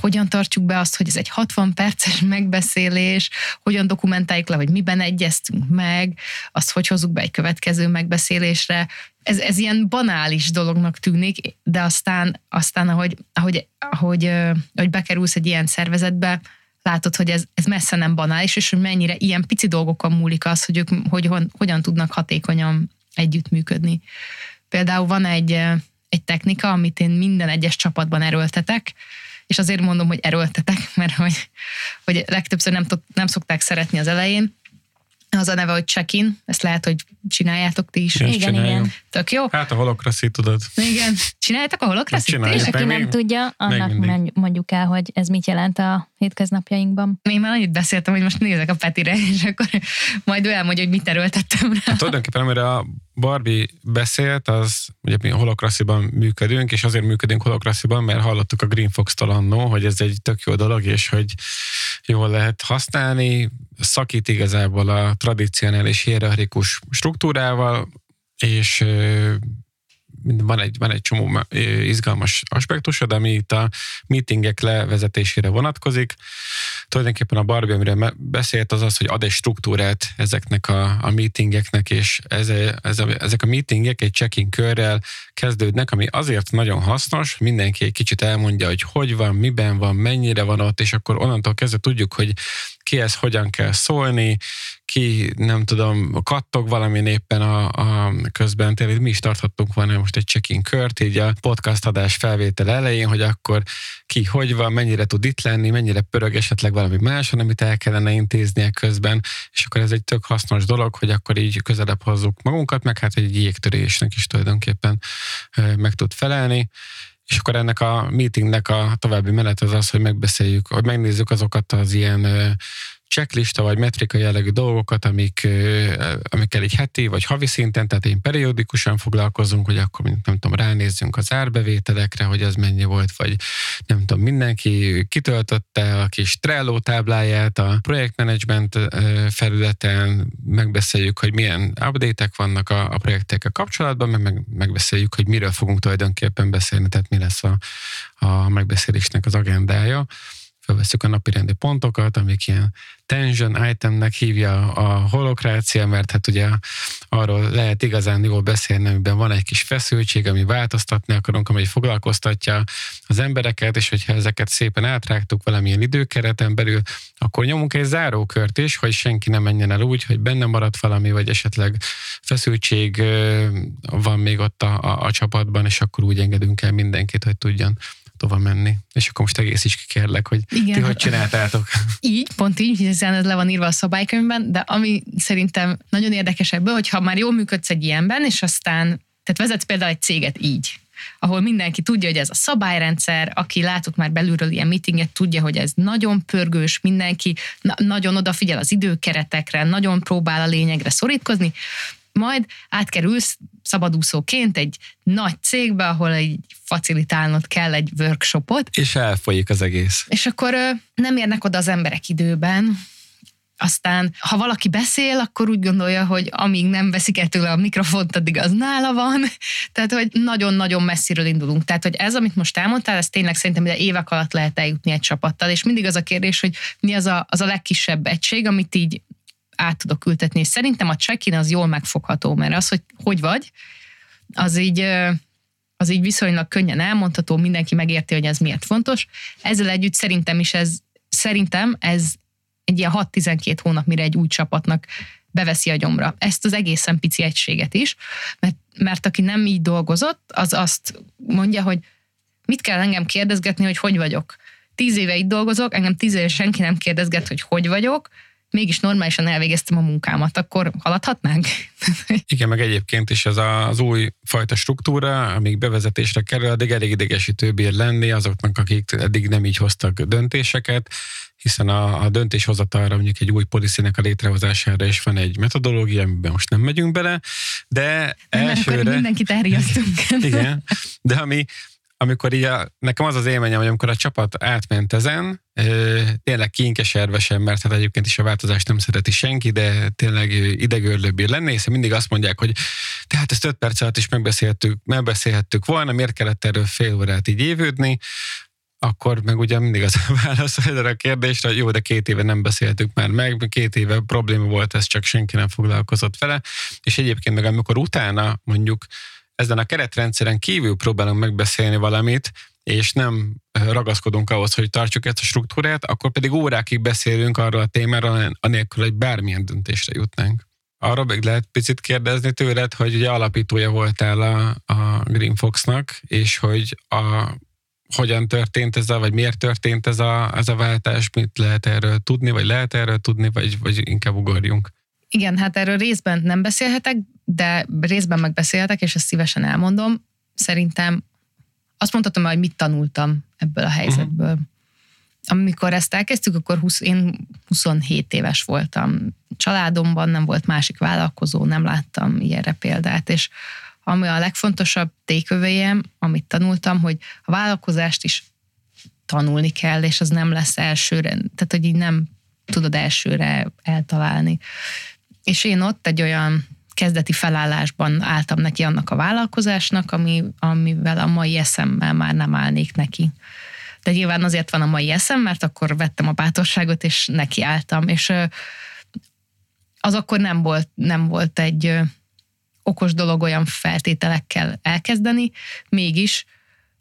hogyan tartjuk be azt, hogy ez egy 60 perces megbeszélés, hogyan dokumentáljuk le, hogy miben egyeztünk meg, azt hogy hozzuk be egy következő megbeszélésre. Ez, ez ilyen banális dolognak tűnik, de aztán, aztán ahogy, ahogy, ahogy, ahogy bekerülsz egy ilyen szervezetbe, látod, hogy ez, ez messze nem banális, és hogy mennyire ilyen pici dolgokon múlik az, hogy ők hogy, hogyan tudnak hatékonyan együttműködni. Például van egy, egy technika, amit én minden egyes csapatban erőltetek, és azért mondom, hogy erőltetek, mert hogy, hogy legtöbbször nem, nem szokták szeretni az elején, az a neve, hogy check-in, ezt lehet, hogy csináljátok ti is. Igen, igen. igen. Tök jó. Hát a holokraszi, tudod. Igen. Csináljátok a holokraszit? És aki nem tudja, annak mondjuk el, hogy ez mit jelent a hétköznapjainkban. Én már annyit beszéltem, hogy most nézek a Petire, és akkor majd ő elmondja, hogy mit erőltettem rá. Hát, tulajdonképpen, amire a Barbie beszélt, az ugye mi holokrasziban működünk, és azért működünk holokrasziban, mert hallottuk a Green Fox-tól annó, hogy ez egy tök jó dolog, és hogy jól lehet használni, szakít igazából a tradicionális hierarchikus struktúrával, és van egy, van egy csomó izgalmas aspektusod, ami itt a meetingek levezetésére vonatkozik. Tulajdonképpen a Barbie, amiről beszélt, az az, hogy ad egy struktúrát ezeknek a, a meetingeknek, és ez, ez a, ezek a meetingek egy check-in körrel kezdődnek, ami azért nagyon hasznos, mindenki egy kicsit elmondja, hogy hogy van, miben van, mennyire van ott, és akkor onnantól kezdve tudjuk, hogy kihez hogyan kell szólni, ki, nem tudom, kattog valami éppen a, a közben, tényleg mi is tarthattunk volna most egy check-in kört, így a podcast adás felvétel elején, hogy akkor ki hogy van, mennyire tud itt lenni, mennyire pörög esetleg valami máson, amit el kellene intéznie közben, és akkor ez egy tök hasznos dolog, hogy akkor így közelebb hozzuk magunkat, meg hát egy jégtörésnek is tulajdonképpen meg tud felelni. És akkor ennek a meetingnek a további menet az az, hogy megbeszéljük, hogy megnézzük azokat az ilyen checklista vagy metrika jellegű dolgokat, amik, amikkel egy heti vagy havi szinten, tehát én periódikusan foglalkozunk, hogy akkor nem tudom, ránézzünk az árbevételekre, hogy az mennyi volt, vagy nem tudom, mindenki kitöltötte a kis Trello tábláját a projektmenedzsment felületen, megbeszéljük, hogy milyen update-ek vannak a, a projektekkel kapcsolatban, meg, meg megbeszéljük, hogy miről fogunk tulajdonképpen beszélni, tehát mi lesz a, a megbeszélésnek az agendája felveszük a napirendi pontokat, amik ilyen tension itemnek hívja a holokrácia, mert hát ugye arról lehet igazán jól beszélni, amiben van egy kis feszültség, ami változtatni akarunk, ami foglalkoztatja az embereket, és hogyha ezeket szépen átrágtuk valamilyen időkereten belül, akkor nyomunk egy zárókört is, hogy senki nem menjen el úgy, hogy benne maradt valami, vagy esetleg feszültség van még ott a, a, a csapatban, és akkor úgy engedünk el mindenkit, hogy tudjon tova menni. És akkor most egész is kikérlek, hogy Igen. ti hogy csináltátok. Így, pont így, hiszen ez le van írva a szabálykönyvben, de ami szerintem nagyon érdekes ebből, hogy ha már jól működsz egy ilyenben, és aztán, tehát vezetsz például egy céget így, ahol mindenki tudja, hogy ez a szabályrendszer, aki látott már belülről ilyen meetinget, tudja, hogy ez nagyon pörgős, mindenki na- nagyon odafigyel az időkeretekre, nagyon próbál a lényegre szorítkozni, majd átkerülsz szabadúszóként egy nagy cégbe, ahol egy facilitálnod kell egy workshopot. És elfolyik az egész. És akkor nem érnek oda az emberek időben, aztán, ha valaki beszél, akkor úgy gondolja, hogy amíg nem veszik el tőle a mikrofont, addig az nála van. Tehát, hogy nagyon-nagyon messziről indulunk. Tehát, hogy ez, amit most elmondtál, ez tényleg szerintem ide évek alatt lehet eljutni egy csapattal, és mindig az a kérdés, hogy mi az a, az a legkisebb egység, amit így át tudok ültetni. És szerintem a check-in az jól megfogható, mert az, hogy hogy vagy, az így, az így viszonylag könnyen elmondható, mindenki megérti, hogy ez miért fontos. Ezzel együtt szerintem is ez, szerintem ez egy ilyen 6-12 hónap, mire egy új csapatnak beveszi a gyomra. Ezt az egészen pici egységet is, mert, mert aki nem így dolgozott, az azt mondja, hogy mit kell engem kérdezgetni, hogy hogy vagyok. Tíz éve itt dolgozok, engem tíz éve senki nem kérdezget, hogy hogy vagyok, mégis normálisan elvégeztem a munkámat, akkor haladhatnánk? Igen, meg egyébként is ez az új fajta struktúra, amíg bevezetésre kerül, addig elég idegesítő bír lenni azoknak, akik eddig nem így hoztak döntéseket, hiszen a, a döntéshozatalra mondjuk egy új policynek a létrehozására is van egy metodológia, amiben most nem megyünk bele, de nem, elsőre... Akkor mindenkit elriasztunk. Igen, de ami, amikor így a, nekem az az élményem, hogy amikor a csapat átment ezen, tényleg kinkeserve sem, mert hát egyébként is a változást nem szereti senki, de tényleg idegörlőbb bír lenni, hiszen mindig azt mondják, hogy tehát ezt öt perc alatt is megbeszéltük, megbeszélhettük volna, miért kellett erről fél órát így évődni, akkor meg ugye mindig az a válasz erre a kérdésre, hogy jó, de két éve nem beszéltük már meg, két éve probléma volt, ez csak senki nem foglalkozott vele, és egyébként meg amikor utána mondjuk ezen a keretrendszeren kívül próbálunk megbeszélni valamit, és nem ragaszkodunk ahhoz, hogy tartsuk ezt a struktúrát, akkor pedig órákig beszélünk arról a témáról, anélkül, hogy bármilyen döntésre jutnánk. Arra meg lehet picit kérdezni tőled, hogy ugye alapítója voltál a, a Green Foxnak, és hogy a, hogyan történt ez a, vagy miért történt ez a, ez a váltás, mit lehet erről tudni, vagy lehet erről tudni, vagy, vagy inkább ugorjunk. Igen, hát erről részben nem beszélhetek, de részben megbeszélhetek, és ezt szívesen elmondom. Szerintem azt mondhatom, hogy mit tanultam ebből a helyzetből. Uh-huh. Amikor ezt elkezdtük, akkor 20, én 27 éves voltam. Családomban nem volt másik vállalkozó, nem láttam ilyenre példát, és ami a legfontosabb tékövéjem, amit tanultam, hogy a vállalkozást is tanulni kell, és az nem lesz elsőre, tehát hogy így nem tudod elsőre eltalálni. És én ott egy olyan kezdeti felállásban álltam neki annak a vállalkozásnak, ami, amivel a mai eszemmel már nem állnék neki. De nyilván azért van a mai eszem, mert akkor vettem a bátorságot, és nekiálltam, és az akkor nem volt, nem volt egy okos dolog olyan feltételekkel elkezdeni, mégis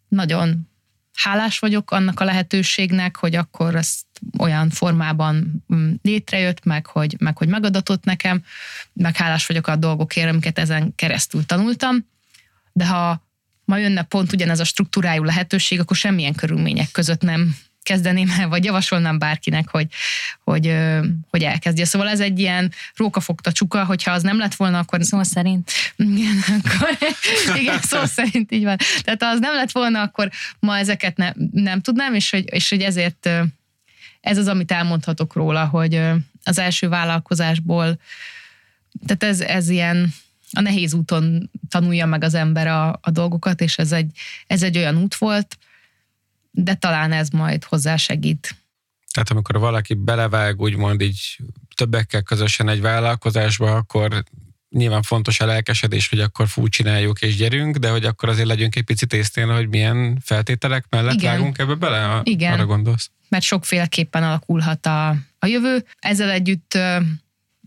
nagyon hálás vagyok annak a lehetőségnek, hogy akkor ezt olyan formában mm, létrejött, meg hogy, meg hogy megadatott nekem, meg hálás vagyok a dolgokért, amiket ezen keresztül tanultam, de ha ma jönne pont ugyanez a struktúrájú lehetőség, akkor semmilyen körülmények között nem kezdeném el, vagy javasolnám bárkinek, hogy, hogy, hogy elkezdje. Szóval ez egy ilyen rókafogta csuka, hogyha az nem lett volna, akkor... Szó szerint. Igen, akkor, igen szó szerint így van. Tehát ha az nem lett volna, akkor ma ezeket ne, nem tudnám, és hogy, és hogy ezért ez az, amit elmondhatok róla, hogy az első vállalkozásból, tehát ez, ez ilyen a nehéz úton tanulja meg az ember a, a dolgokat, és ez egy, ez egy olyan út volt, de talán ez majd hozzásegít. Tehát amikor valaki belevág, úgymond így többekkel közösen egy vállalkozásba, akkor nyilván fontos a lelkesedés, hogy akkor fú, csináljuk és gyerünk, de hogy akkor azért legyünk egy picit észnél, hogy milyen feltételek mellett Igen. vágunk ebbe bele, a, Igen. arra gondolsz? Mert sokféleképpen alakulhat a, a jövő. Ezzel együtt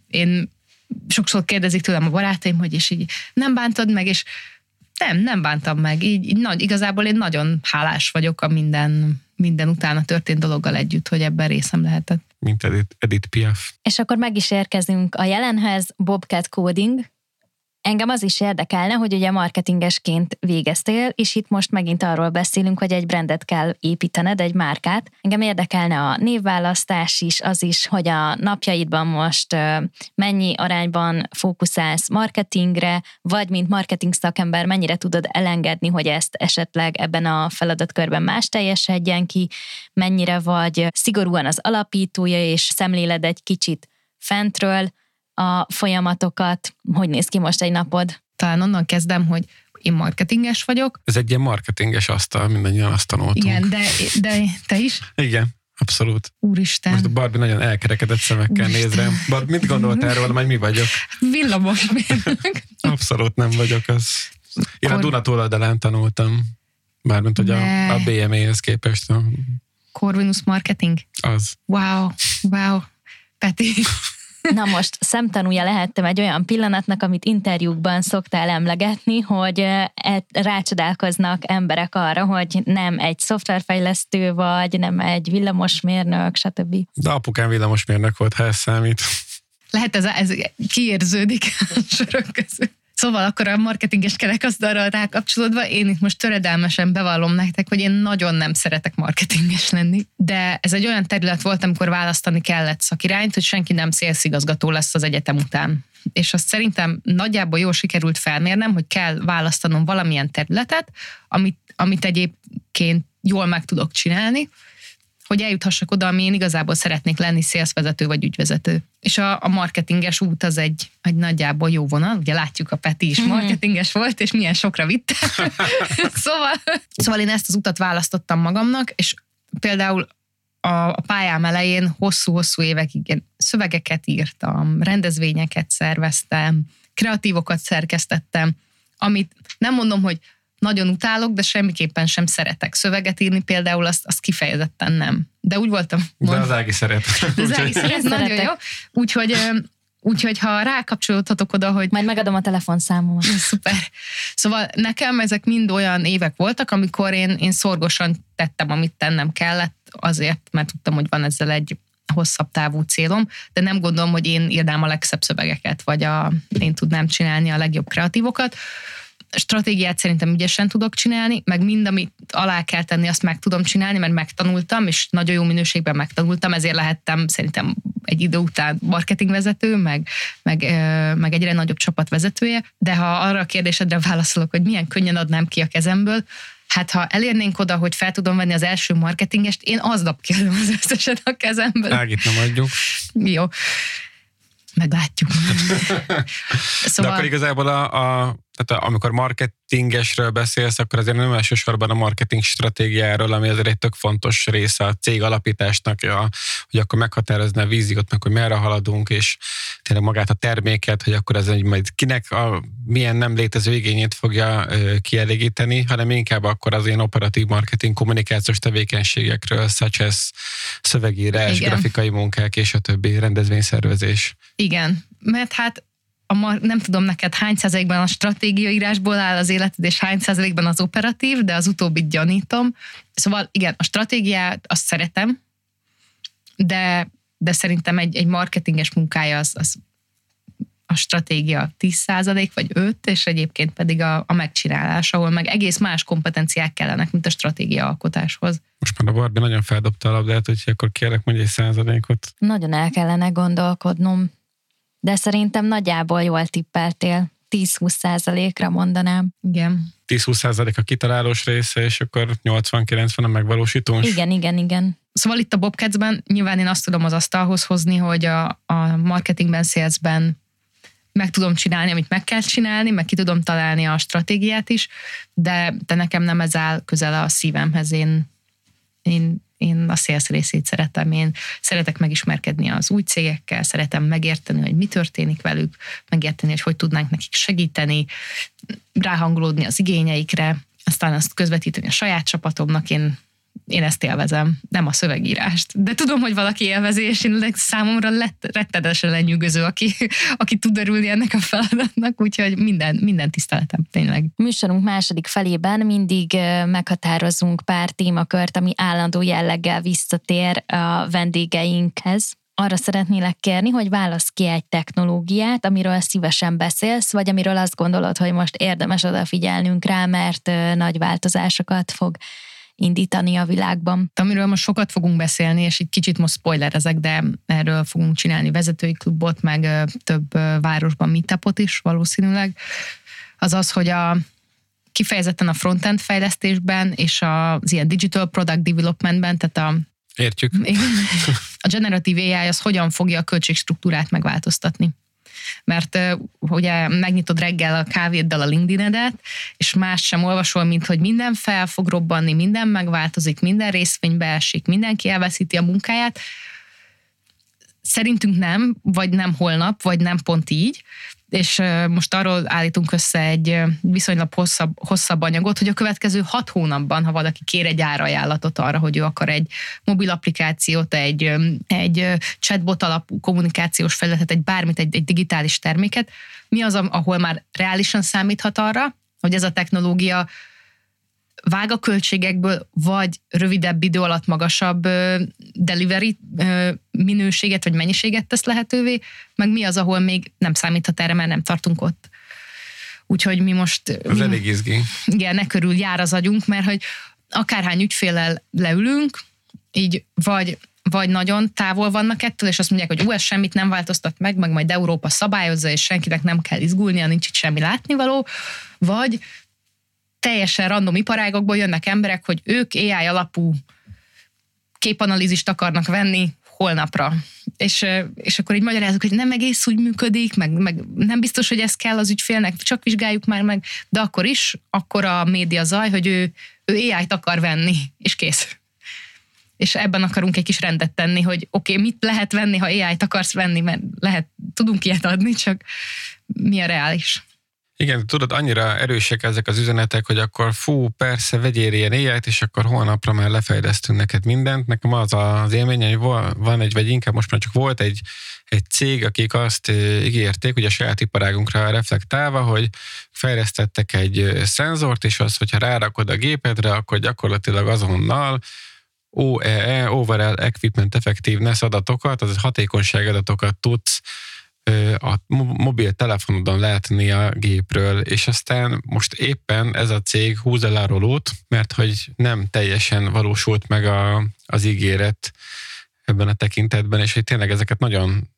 én sokszor kérdezik tőlem a barátaim, hogy és így nem bántad meg, és nem, nem bántam meg. Így, így nagy, igazából én nagyon hálás vagyok a minden, minden utána történt dologgal együtt, hogy ebben részem lehetett. Mint Edith, Edith Piaf. És akkor meg is érkezünk a jelenhez, Bobcat Coding, Engem az is érdekelne, hogy ugye marketingesként végeztél, és itt most megint arról beszélünk, hogy egy brandet kell építened, egy márkát. Engem érdekelne a névválasztás is, az is, hogy a napjaidban most mennyi arányban fókuszálsz marketingre, vagy mint marketing szakember mennyire tudod elengedni, hogy ezt esetleg ebben a feladatkörben más teljesedjen ki, mennyire vagy szigorúan az alapítója, és szemléled egy kicsit fentről, a folyamatokat. Hogy néz ki most egy napod? Talán onnan kezdem, hogy én marketinges vagyok. Ez egy ilyen marketinges asztal, mindannyian azt tanultunk. Igen, de, de te is? Igen. Abszolút. Úristen. Most a Barbie nagyon elkerekedett szemekkel Úristen. néz rám. Barbie, mit gondoltál erről, majd mi vagyok? Villamos Abszolút nem vagyok az. Én Kor... a Duna túloldalán tanultam. Mármint, hogy a, a BME-hez képest. Corvinus Marketing? Az. Wow, wow. Peti. Na most szemtanúja lehettem egy olyan pillanatnak, amit interjúkban szoktál emlegetni, hogy e, rácsodálkoznak emberek arra, hogy nem egy szoftverfejlesztő vagy, nem egy villamosmérnök, stb. De apukám villamosmérnök volt, ha ez számít. Lehet ez, ez kiérződik a sorok közül. Szóval akkor a marketinges kerekasztalra rákapcsolódva, én itt most töredelmesen bevallom nektek, hogy én nagyon nem szeretek marketinges lenni, de ez egy olyan terület volt, amikor választani kellett szakirányt, hogy senki nem szélszigazgató lesz az egyetem után. És azt szerintem nagyjából jól sikerült felmérnem, hogy kell választanom valamilyen területet, amit, amit egyébként jól meg tudok csinálni, hogy eljuthassak oda, ami én igazából szeretnék lenni, szélszvezető vagy ügyvezető. És a, a marketinges út az egy, egy nagyjából jó vonal, ugye látjuk a Peti is mhm. marketinges volt, és milyen sokra vitte. szóval, szóval én ezt az utat választottam magamnak, és például a, a pályám elején hosszú-hosszú évekig én szövegeket írtam, rendezvényeket szerveztem, kreatívokat szerkesztettem, amit nem mondom, hogy nagyon utálok, de semmiképpen sem szeretek szöveget írni, például azt, azt kifejezetten nem. De úgy voltam. Mond... De az Ági szeret. De az Ági szeret, nagyon jó. Úgyhogy Úgyhogy ha rákapcsolódhatok oda, hogy... Majd megadom a telefonszámomat. Szuper. Szóval nekem ezek mind olyan évek voltak, amikor én, én szorgosan tettem, amit tennem kellett, azért, mert tudtam, hogy van ezzel egy hosszabb távú célom, de nem gondolom, hogy én írnám a legszebb szövegeket, vagy a, én tudnám csinálni a legjobb kreatívokat stratégiát szerintem ügyesen tudok csinálni, meg mind, amit alá kell tenni, azt meg tudom csinálni, mert megtanultam, és nagyon jó minőségben megtanultam, ezért lehettem szerintem egy idő után marketingvezető, meg, meg, meg egyre nagyobb csapat vezetője, de ha arra a kérdésedre válaszolok, hogy milyen könnyen adnám ki a kezemből, Hát ha elérnénk oda, hogy fel tudom venni az első marketingest, én aznap kiadom az összeset a kezemből. Ágit nem adjuk. Jó meglátjuk. szóval... De akkor igazából a, a, tehát amikor marketingesről beszélsz, akkor azért nem elsősorban a marketing stratégiáról, ami azért egy tök fontos része a cég alapításnak, ja, hogy akkor meghatározni a víziót, meg hogy merre haladunk, és tényleg magát a terméket, hogy akkor ez egy majd kinek a milyen nem létező igényét fogja ö, kielégíteni, hanem inkább akkor az ilyen operatív marketing kommunikációs tevékenységekről, such as szövegírás, Igen. grafikai munkák és a többi rendezvényszervezés. Igen, mert hát a mar, nem tudom neked hány százalékban a stratégiaírásból áll az életed, és hány százalékban az operatív, de az utóbbit gyanítom. Szóval igen, a stratégiát azt szeretem, de, de szerintem egy, egy marketinges munkája az, az a stratégia 10% vagy 5, és egyébként pedig a, a megcsinálás, ahol meg egész más kompetenciák kellenek, mint a stratégia alkotáshoz. Most már a Barbie nagyon feldobta a labdát, úgyhogy akkor kérlek mondj egy százalékot. Nagyon el kellene gondolkodnom de szerintem nagyjából jól tippeltél. 10-20 százalékra mondanám. Igen. 10-20 százalék a kitalálós része, és akkor 80-90 a megvalósítós. Igen, igen, igen. Szóval itt a Bobcatsben nyilván én azt tudom az asztalhoz hozni, hogy a, a marketingben, salesben meg tudom csinálni, amit meg kell csinálni, meg ki tudom találni a stratégiát is, de, de nekem nem ez áll közel a szívemhez. Én, én én a sales részét szeretem, én szeretek megismerkedni az új cégekkel, szeretem megérteni, hogy mi történik velük, megérteni, hogy hogy tudnánk nekik segíteni, ráhangolódni az igényeikre, aztán azt közvetíteni a saját csapatomnak, én én ezt élvezem, nem a szövegírást. De tudom, hogy valaki élvezi, és én számomra lett, rettenetesen lenyűgöző, aki, aki tud örülni ennek a feladatnak, úgyhogy minden, minden tiszteletem, tényleg. Műsorunk második felében mindig meghatározunk pár témakört, ami állandó jelleggel visszatér a vendégeinkhez arra szeretnélek kérni, hogy válasz ki egy technológiát, amiről szívesen beszélsz, vagy amiről azt gondolod, hogy most érdemes odafigyelnünk rá, mert nagy változásokat fog indítani a világban. Amiről most sokat fogunk beszélni, és egy kicsit most spoilerezek, de erről fogunk csinálni vezetői klubot, meg több városban meetupot is valószínűleg, az az, hogy a kifejezetten a frontend fejlesztésben és az ilyen digital product developmentben, tehát a Értjük. A generatív AI az hogyan fogja a költségstruktúrát megváltoztatni mert ugye megnyitod reggel a kávéddal a LinkedIn-edet, és más sem olvasol, mint hogy minden fel fog robbanni, minden megváltozik, minden részvény beesik, mindenki elveszíti a munkáját. Szerintünk nem, vagy nem holnap, vagy nem pont így, és most arról állítunk össze egy viszonylag hosszabb, hosszabb anyagot, hogy a következő hat hónapban, ha valaki kér egy árajánlatot arra, hogy ő akar egy mobil applikációt, egy, egy chatbot alapú kommunikációs felületet, egy bármit, egy, egy digitális terméket, mi az, ahol már reálisan számíthat arra, hogy ez a technológia vág a költségekből, vagy rövidebb idő alatt magasabb delivery minőséget vagy mennyiséget tesz lehetővé, meg mi az, ahol még nem számíthat erre, mert nem tartunk ott. Úgyhogy mi most... Ez elég izgi. Igen, ne körül jár az agyunk, mert hogy akárhány ügyfélel leülünk, így vagy vagy nagyon távol vannak ettől, és azt mondják, hogy ú, ez semmit nem változtat meg, meg majd Európa szabályozza, és senkinek nem kell izgulnia, nincs itt semmi látnivaló, vagy teljesen random iparágokból jönnek emberek, hogy ők AI alapú képanalízist akarnak venni holnapra. És, és akkor így magyarázok, hogy nem egész úgy működik, meg, meg nem biztos, hogy ez kell az ügyfélnek, csak vizsgáljuk már meg, de akkor is, akkor a média zaj, hogy ő, ő AI-t akar venni, és kész. És ebben akarunk egy kis rendet tenni, hogy oké, okay, mit lehet venni, ha AI-t akarsz venni, mert lehet, tudunk ilyet adni, csak mi a reális. Igen, tudod, annyira erősek ezek az üzenetek, hogy akkor fú, persze, vegyél ilyen éjjelt, és akkor holnapra már lefejlesztünk neked mindent. Nekem az az élmény, hogy van egy, vagy inkább most már csak volt egy, egy cég, akik azt ígérték, hogy a saját iparágunkra reflektálva, hogy fejlesztettek egy szenzort, és az, hogyha rárakod a gépedre, akkor gyakorlatilag azonnal OEE, Overall Equipment Effectiveness adatokat, az hatékonyság adatokat tudsz a mobil telefonodon látni a gépről, és aztán most éppen ez a cég húz el a rolót, mert hogy nem teljesen valósult meg a, az ígéret ebben a tekintetben, és hogy tényleg ezeket nagyon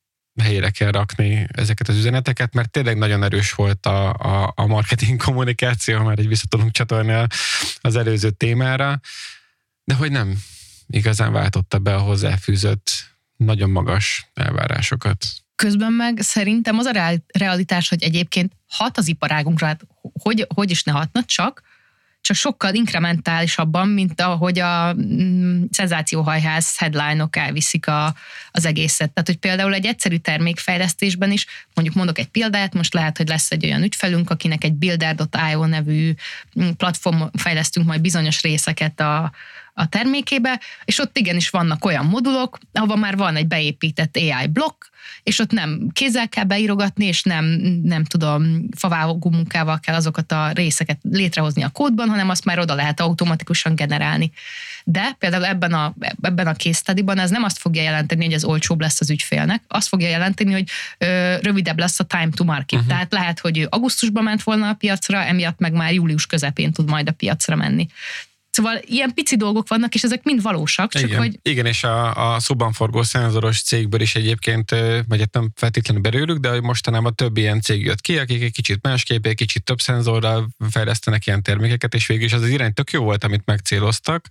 helyére kell rakni ezeket az üzeneteket, mert tényleg nagyon erős volt a, a, a marketing kommunikáció, már egy vissza tudunk csatolni az előző témára, de hogy nem igazán váltotta be a hozzáfűzött nagyon magas elvárásokat. Közben meg szerintem az a realitás, hogy egyébként hat az iparágunkra, hát hogy, hogy is ne hatna, csak csak sokkal inkrementálisabban, mint ahogy a mm, szenzációhajház headline-ok elviszik a, az egészet. Tehát, hogy például egy egyszerű termékfejlesztésben is, mondjuk mondok egy példát, most lehet, hogy lesz egy olyan ügyfelünk, akinek egy builder.io nevű mm, platform fejlesztünk majd bizonyos részeket a, a termékébe, és ott igenis vannak olyan modulok, ahol már van egy beépített AI blokk, és ott nem kézzel kell beírogatni, és nem, nem tudom, favágó munkával kell azokat a részeket létrehozni a kódban, hanem azt már oda lehet automatikusan generálni. De például ebben a, ebben a case study ez nem azt fogja jelenteni, hogy az olcsóbb lesz az ügyfélnek, azt fogja jelenteni, hogy ö, rövidebb lesz a time to market. Uh-huh. Tehát lehet, hogy augusztusban ment volna a piacra, emiatt meg már július közepén tud majd a piacra menni. Szóval ilyen pici dolgok vannak, és ezek mind valósak, csak Igen. hogy... Igen, és a, a szóban forgó szenzoros cégből is egyébként, vagy hát nem feltétlenül belőlük, de mostanában több ilyen cég jött ki, akik egy kicsit másképp, egy kicsit több szenzorral fejlesztenek ilyen termékeket, és végül is az az irány tök jó volt, amit megcéloztak,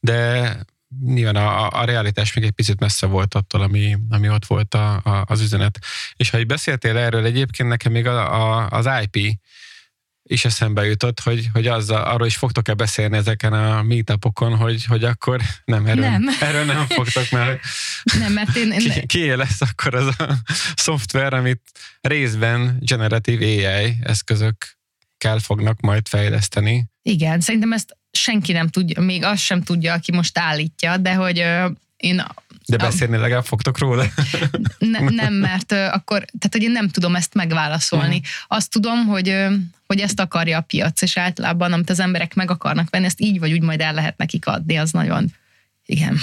de nyilván a, a realitás még egy picit messze volt attól, ami, ami ott volt a, a, az üzenet. És ha így beszéltél erről, egyébként nekem még a, a, az IP is eszembe jutott, hogy, hogy azzal, arról is fogtok-e beszélni ezeken a meetupokon, hogy, hogy akkor nem, erről nem, erről nem fogtok, mert nem, mert én, én... Ki, ki lesz akkor az a szoftver, amit részben generatív AI eszközök kell fognak majd fejleszteni. Igen, szerintem ezt senki nem tudja, még azt sem tudja, aki most állítja, de hogy én de beszélni legalább fogtok róla? Ne, nem, mert akkor, tehát hogy én nem tudom ezt megválaszolni. Uh-huh. Azt tudom, hogy, hogy ezt akarja a piac, és általában, amit az emberek meg akarnak venni, ezt így vagy úgy majd el lehet nekik adni, az nagyon, igen.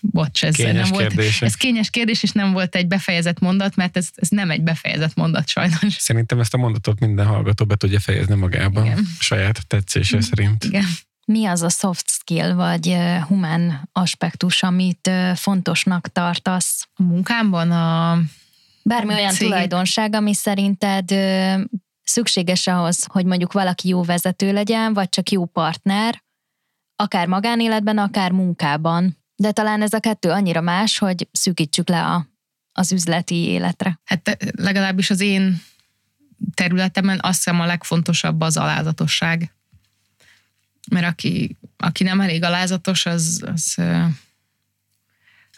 Bocs, ez kényes nem volt, kérdése. ez kényes kérdés, és nem volt egy befejezett mondat, mert ez, ez nem egy befejezett mondat sajnos. Szerintem ezt a mondatot minden hallgató be tudja fejezni magában, Igen. saját tetszése szerint. Igen mi az a soft skill, vagy humán aspektus, amit fontosnak tartasz? A munkámban a... Bármi olyan cég... tulajdonság, ami szerinted szükséges ahhoz, hogy mondjuk valaki jó vezető legyen, vagy csak jó partner, akár magánéletben, akár munkában. De talán ez a kettő annyira más, hogy szűkítsük le a, az üzleti életre. Hát legalábbis az én területemen azt hiszem a legfontosabb az alázatosság mert aki, aki nem elég alázatos, az, az,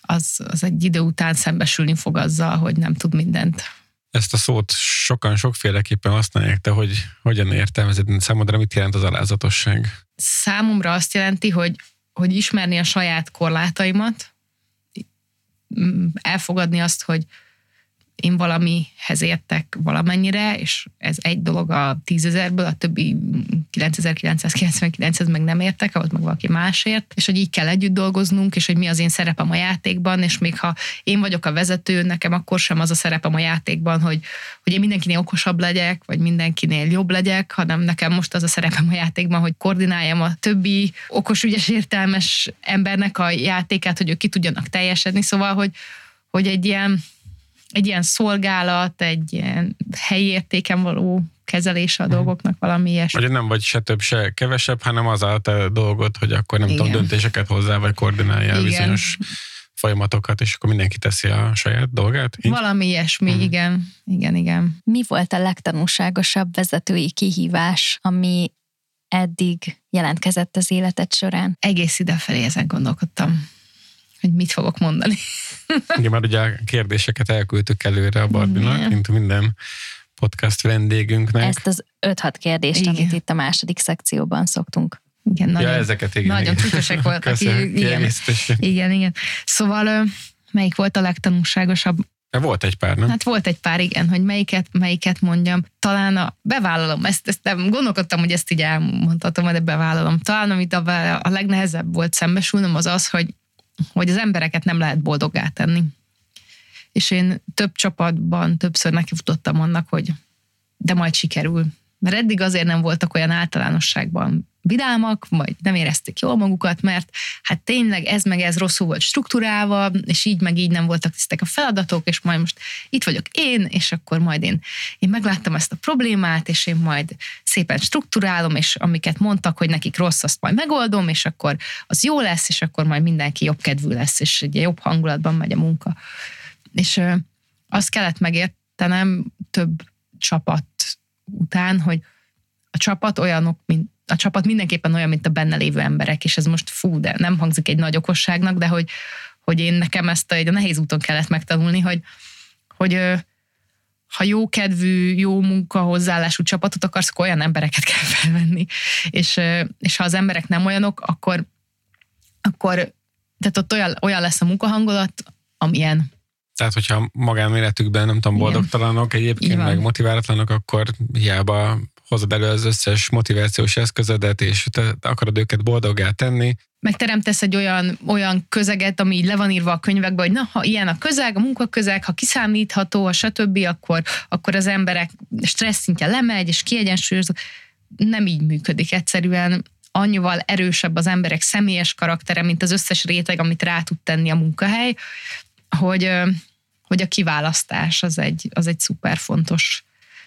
az, az egy idő után szembesülni fog azzal, hogy nem tud mindent. Ezt a szót sokan sokféleképpen használják, de hogy hogyan értelmezed, számodra mit jelent az alázatosság? Számomra azt jelenti, hogy, hogy ismerni a saját korlátaimat, elfogadni azt, hogy, én valamihez értek valamennyire, és ez egy dolog a tízezerből, a többi 9999-hez meg nem értek, ahhoz meg valaki másért, és hogy így kell együtt dolgoznunk, és hogy mi az én szerepem a játékban, és még ha én vagyok a vezető, nekem akkor sem az a szerepem a játékban, hogy, hogy én mindenkinél okosabb legyek, vagy mindenkinél jobb legyek, hanem nekem most az a szerepem a játékban, hogy koordináljam a többi okos, ügyes, értelmes embernek a játékát, hogy ők ki tudjanak teljesedni, szóval, hogy, hogy egy ilyen egy ilyen szolgálat, egy ilyen helyi értéken való kezelése a dolgoknak, valami ilyesmi. Vagy nem vagy se több, se kevesebb, hanem az a te dolgod, hogy akkor nem Igen. tudom, döntéseket hozzá, vagy koordinálja bizonyos folyamatokat, és akkor mindenki teszi a saját dolgát? Így? Valami ilyesmi, uh-huh. igen. Igen, igen. Mi volt a legtanulságosabb vezetői kihívás, ami eddig jelentkezett az életed során? Egész idefelé ezen gondolkodtam hogy mit fogok mondani. Igen, már ugye a kérdéseket elküldtük előre a Barbinak, mint minden podcast vendégünknek. Ezt az 5-6 kérdést, igen. amit itt a második szekcióban szoktunk. Igen, nagyon, ja, ezeket igen. Nagyon trükkösek voltak. Köszönöm, igen, igen, igen. Szóval melyik volt a legtanulságosabb? Volt egy pár, nem? Hát volt egy pár, igen, hogy melyiket, melyiket mondjam. Talán a, bevállalom, ezt, ezt nem gondolkodtam, hogy ezt így elmondhatom, de bevállalom. Talán amit a, a legnehezebb volt szembesülnöm, az az, hogy hogy az embereket nem lehet boldoggá tenni. És én több csapatban többször nekifutottam annak, hogy de majd sikerül. Mert eddig azért nem voltak olyan általánosságban vidámak, vagy nem érezték jól magukat, mert hát tényleg ez meg ez rosszul volt struktúrálva, és így meg így nem voltak tisztek a feladatok, és majd most itt vagyok én, és akkor majd én, én megláttam ezt a problémát, és én majd szépen struktúrálom, és amiket mondtak, hogy nekik rossz, azt majd megoldom, és akkor az jó lesz, és akkor majd mindenki jobb kedvű lesz, és egy jobb hangulatban megy a munka. És ö, azt kellett megértenem több csapat után, hogy a csapat olyanok, mint a csapat mindenképpen olyan, mint a benne lévő emberek, és ez most fú, de nem hangzik egy nagy okosságnak, de hogy, hogy én nekem ezt a, egy a nehéz úton kellett megtanulni, hogy, hogy ha jó kedvű, jó munka, hozzáállású csapatot akarsz, akkor olyan embereket kell felvenni. És, és ha az emberek nem olyanok, akkor, akkor tehát ott olyan, olyan lesz a munkahangolat, amilyen. Tehát, hogyha magánéletükben nem tudom, boldogtalanok egyébként, meg motiválatlanok, akkor hiába hozod elő az összes motivációs eszközödet, és te akarod őket boldoggá tenni. Megteremtesz egy olyan, olyan közeget, ami így le van írva a könyvekbe, hogy na, ha ilyen a közeg, a munkaközeg, ha kiszámítható, a stb., akkor, akkor az emberek stressz szintje lemegy, és kiegyensúlyozott. Nem így működik egyszerűen annyival erősebb az emberek személyes karaktere, mint az összes réteg, amit rá tud tenni a munkahely, hogy, hogy a kiválasztás az egy, az egy szuper fontos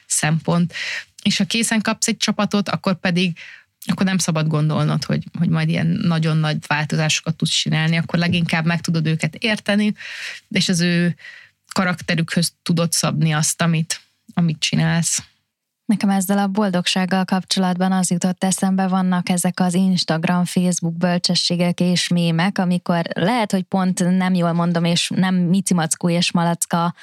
szempont. És ha készen kapsz egy csapatot, akkor pedig akkor nem szabad gondolnod, hogy, hogy majd ilyen nagyon nagy változásokat tudsz csinálni, akkor leginkább meg tudod őket érteni, és az ő karakterükhöz tudod szabni azt, amit, amit csinálsz. Nekem ezzel a boldogsággal kapcsolatban az jutott eszembe, vannak ezek az Instagram, Facebook bölcsességek és mémek, amikor lehet, hogy pont nem jól mondom, és nem micimackó és malacka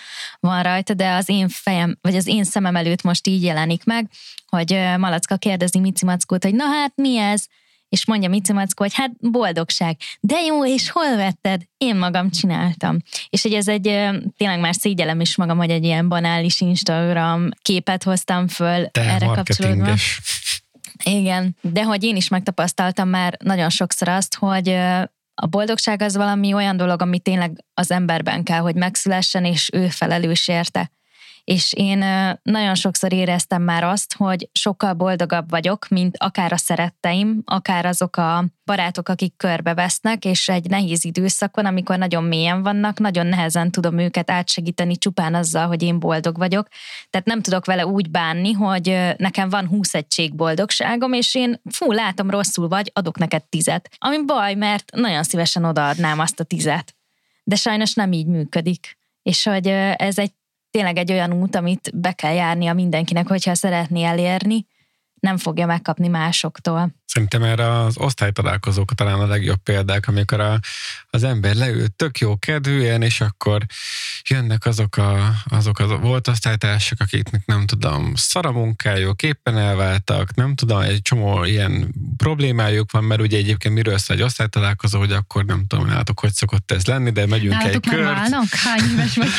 van rajta, de az én fejem, vagy az én szemem előtt most így jelenik meg, hogy malacka kérdezi micimackót, hogy na hát mi ez? És mondja Mici Mackó, hogy hát boldogság. De jó, és hol vetted? Én magam csináltam. És hogy ez egy, tényleg már szégyelem is magam, hogy egy ilyen banális Instagram képet hoztam föl Te erre kapcsolódva. Igen, de hogy én is megtapasztaltam már nagyon sokszor azt, hogy a boldogság az valami olyan dolog, ami tényleg az emberben kell, hogy megszülessen, és ő felelős érte és én nagyon sokszor éreztem már azt, hogy sokkal boldogabb vagyok, mint akár a szeretteim, akár azok a barátok, akik körbevesznek, és egy nehéz időszakon, amikor nagyon mélyen vannak, nagyon nehezen tudom őket átsegíteni csupán azzal, hogy én boldog vagyok. Tehát nem tudok vele úgy bánni, hogy nekem van 20 egység boldogságom, és én fú, látom rosszul vagy, adok neked tizet. Ami baj, mert nagyon szívesen odaadnám azt a tizet. De sajnos nem így működik. És hogy ez egy tényleg egy olyan út, amit be kell járnia mindenkinek, hogyha szeretné elérni, nem fogja megkapni másoktól. Szerintem erre az osztálytalálkozók talán a legjobb példák, amikor a, az ember leül tök jó kedvűen, és akkor jönnek azok a, azok a volt osztálytársak, akiknek nem tudom, szara munkájuk, éppen elváltak, nem tudom, egy csomó ilyen problémájuk van, mert ugye egyébként miről szól egy osztálytalálkozó, hogy akkor nem tudom, látok, hogy szokott ez lenni, de megyünk Nálatok egy már kört. válnak? Hány éves vagy?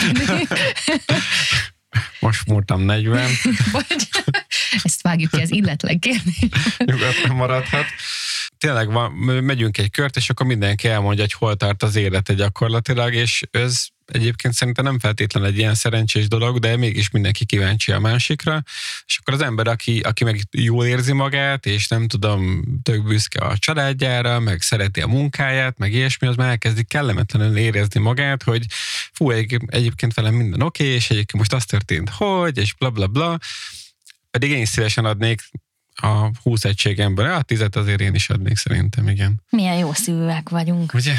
Most múltam 40. Bocs, ezt vágjuk ki, ez illetlen kérdés. Nyugodtan maradhat. Tényleg van, megyünk egy kört, és akkor mindenki elmondja, hogy hol tart az élete gyakorlatilag, és ez egyébként szerintem nem feltétlenül egy ilyen szerencsés dolog, de mégis mindenki kíváncsi a másikra, és akkor az ember, aki, aki meg jól érzi magát, és nem tudom, tök büszke a családjára, meg szereti a munkáját, meg ilyesmi, az már elkezdi kellemetlenül érezni magát, hogy fú, egy, egyébként velem minden oké, okay, és egyébként most az történt, hogy, és bla bla bla, pedig én is szívesen adnék a 20 egységemből, a tizet azért én is adnék szerintem, igen. Milyen jó szívűek vagyunk. Ugye?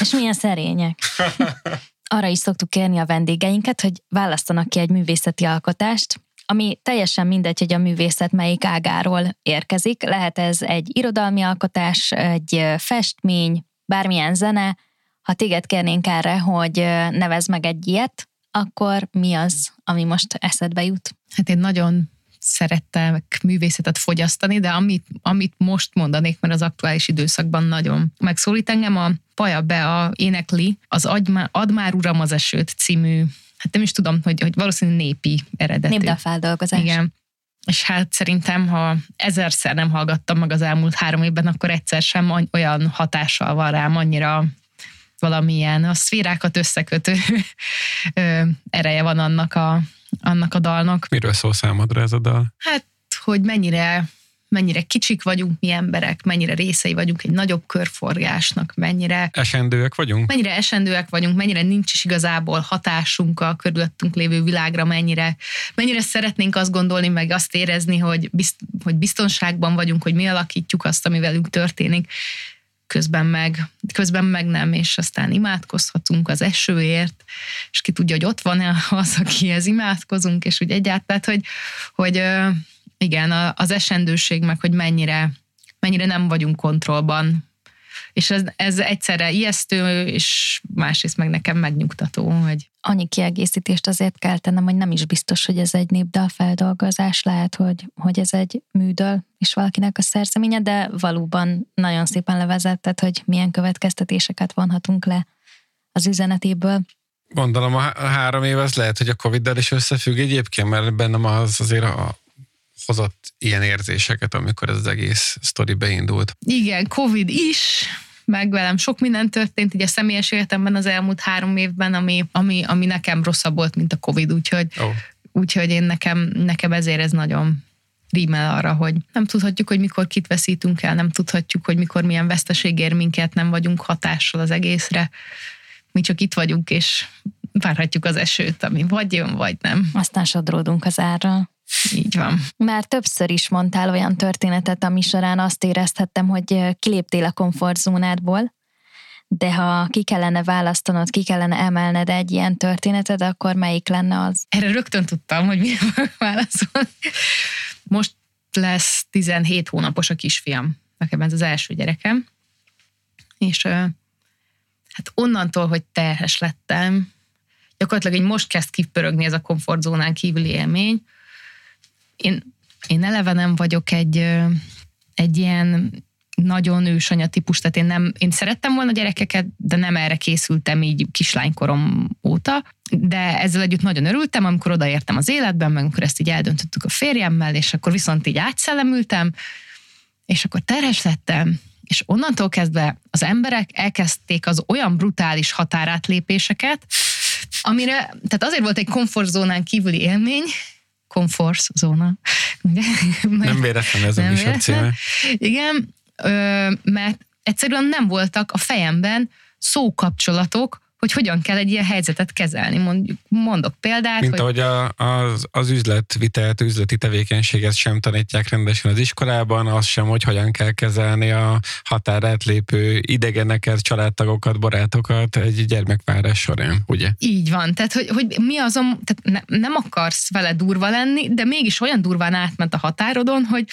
És milyen szerények. arra is szoktuk kérni a vendégeinket, hogy választanak ki egy művészeti alkotást, ami teljesen mindegy, hogy a művészet melyik ágáról érkezik. Lehet ez egy irodalmi alkotás, egy festmény, bármilyen zene. Ha téged kérnénk erre, hogy nevez meg egy ilyet, akkor mi az, ami most eszedbe jut? Hát én nagyon szerettek művészetet fogyasztani, de amit, amit most mondanék, mert az aktuális időszakban nagyon megszólít engem, a Paja Be a énekli az Add már uram az esőt című, hát nem is tudom, hogy, hogy valószínűleg népi eredetű. Népdalfeldolgozás. Igen. És hát szerintem, ha ezerszer nem hallgattam meg az elmúlt három évben, akkor egyszer sem olyan hatással van rám, annyira valamilyen a szférákat összekötő ereje van annak a, annak a dalnak. Miről szól számodra ez a dal? Hát, hogy mennyire mennyire kicsik vagyunk mi emberek, mennyire részei vagyunk egy nagyobb körforgásnak, mennyire... Esendőek vagyunk? Mennyire esendőek vagyunk, mennyire nincs is igazából hatásunk a körülöttünk lévő világra, mennyire, mennyire szeretnénk azt gondolni, meg azt érezni, hogy, bizt, hogy biztonságban vagyunk, hogy mi alakítjuk azt, ami velünk történik közben meg, közben meg nem, és aztán imádkozhatunk az esőért, és ki tudja, hogy ott van-e az, akihez imádkozunk, és úgy egyáltalán, hogy, hogy Igen, az esendőség meg, hogy mennyire, mennyire nem vagyunk kontrollban, és ez, ez egyszerre ijesztő, és másrészt meg nekem megnyugtató, hogy... Annyi kiegészítést azért kell tennem, hogy nem is biztos, hogy ez egy népdal feldolgozás, lehet, hogy, hogy ez egy műdal és valakinek a szerzeménye, de valóban nagyon szépen levezetted, hogy milyen következtetéseket vonhatunk le az üzenetéből. Gondolom a három év az lehet, hogy a Covid-del is összefügg egyébként, mert bennem az azért a, hozott ilyen érzéseket, amikor ez az egész sztori beindult. Igen, Covid is, meg velem sok minden történt így a személyes életemben az elmúlt három évben, ami, ami, ami nekem rosszabb volt, mint a Covid, úgyhogy, oh. úgyhogy én nekem, nekem ezért ez nagyon rímel arra, hogy nem tudhatjuk, hogy mikor kit veszítünk el, nem tudhatjuk, hogy mikor milyen veszteség ér minket, nem vagyunk hatással az egészre. Mi csak itt vagyunk, és várhatjuk az esőt, ami vagy jön, vagy nem. Aztán sodródunk az árral. Így van. Már többször is mondtál olyan történetet, ami során azt érezhettem, hogy kiléptél a komfortzónádból, de ha ki kellene választanod, ki kellene emelned egy ilyen történetet, akkor melyik lenne az? Erre rögtön tudtam, hogy mire fogok válaszolni. Most lesz 17 hónapos a kisfiam. Nekem ez az első gyerekem. És hát onnantól, hogy terhes lettem, gyakorlatilag így most kezd kipörögni ez a komfortzónán kívüli élmény, én, én eleve nem vagyok egy, egy ilyen nagyon ősanya típus, tehát én, nem, én szerettem volna gyerekeket, de nem erre készültem így kislánykorom óta, de ezzel együtt nagyon örültem, amikor odaértem az életben, meg amikor ezt így eldöntöttük a férjemmel, és akkor viszont így átszellemültem, és akkor terhes lettem, és onnantól kezdve az emberek elkezdték az olyan brutális határátlépéseket, amire, tehát azért volt egy komfortzónán kívüli élmény, comfort zóna. nem véletlen ez a műsor címe. Igen, mert egyszerűen nem voltak a fejemben szókapcsolatok, hogy hogyan kell egy ilyen helyzetet kezelni. Mondjuk, mondok példát. Mint hogy... ahogy a, az, az üzletvitelt, üzleti tevékenységet sem tanítják rendesen az iskolában, az sem, hogy hogyan kell kezelni a határát lépő idegeneket, családtagokat, barátokat egy gyermekvárás során, ugye? Így van, tehát hogy, hogy mi azon, tehát ne, nem akarsz vele durva lenni, de mégis olyan durván átment a határodon, hogy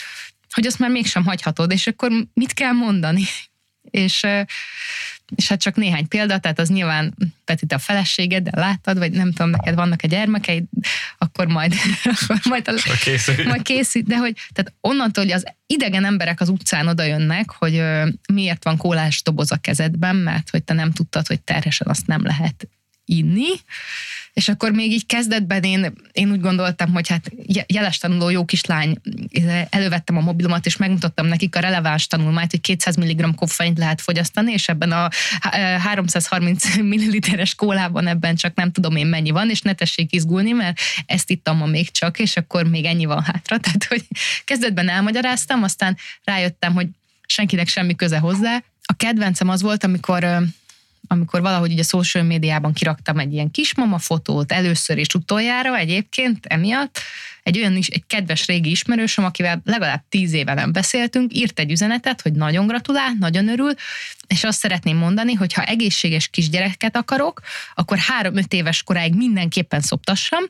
hogy azt már mégsem hagyhatod, és akkor mit kell mondani? És és hát csak néhány példa, tehát az nyilván Peti, te a feleséged, de láttad, vagy nem tudom, neked vannak a gyermekeid, akkor majd, akkor majd, a, készít. majd készít, de hogy tehát onnantól, hogy az idegen emberek az utcán oda jönnek, hogy ö, miért van kólás doboz a kezedben, mert hogy te nem tudtad, hogy terhesen azt nem lehet inni, és akkor még így kezdetben én, én úgy gondoltam, hogy hát jeles tanuló jó kislány, elővettem a mobilomat, és megmutattam nekik a releváns tanulmányt, hogy 200 mg koffeint lehet fogyasztani, és ebben a 330 ml-es kólában ebben csak nem tudom én mennyi van, és ne tessék izgulni, mert ezt ittam ma még csak, és akkor még ennyi van hátra. Tehát, hogy kezdetben elmagyaráztam, aztán rájöttem, hogy senkinek semmi köze hozzá. A kedvencem az volt, amikor amikor valahogy ugye a social médiában kiraktam egy ilyen kismama fotót először és utoljára egyébként emiatt, egy olyan is, egy kedves régi ismerősöm, akivel legalább tíz éve nem beszéltünk, írt egy üzenetet, hogy nagyon gratulál, nagyon örül, és azt szeretném mondani, hogy ha egészséges kisgyereket akarok, akkor három-öt éves koráig mindenképpen szoptassam,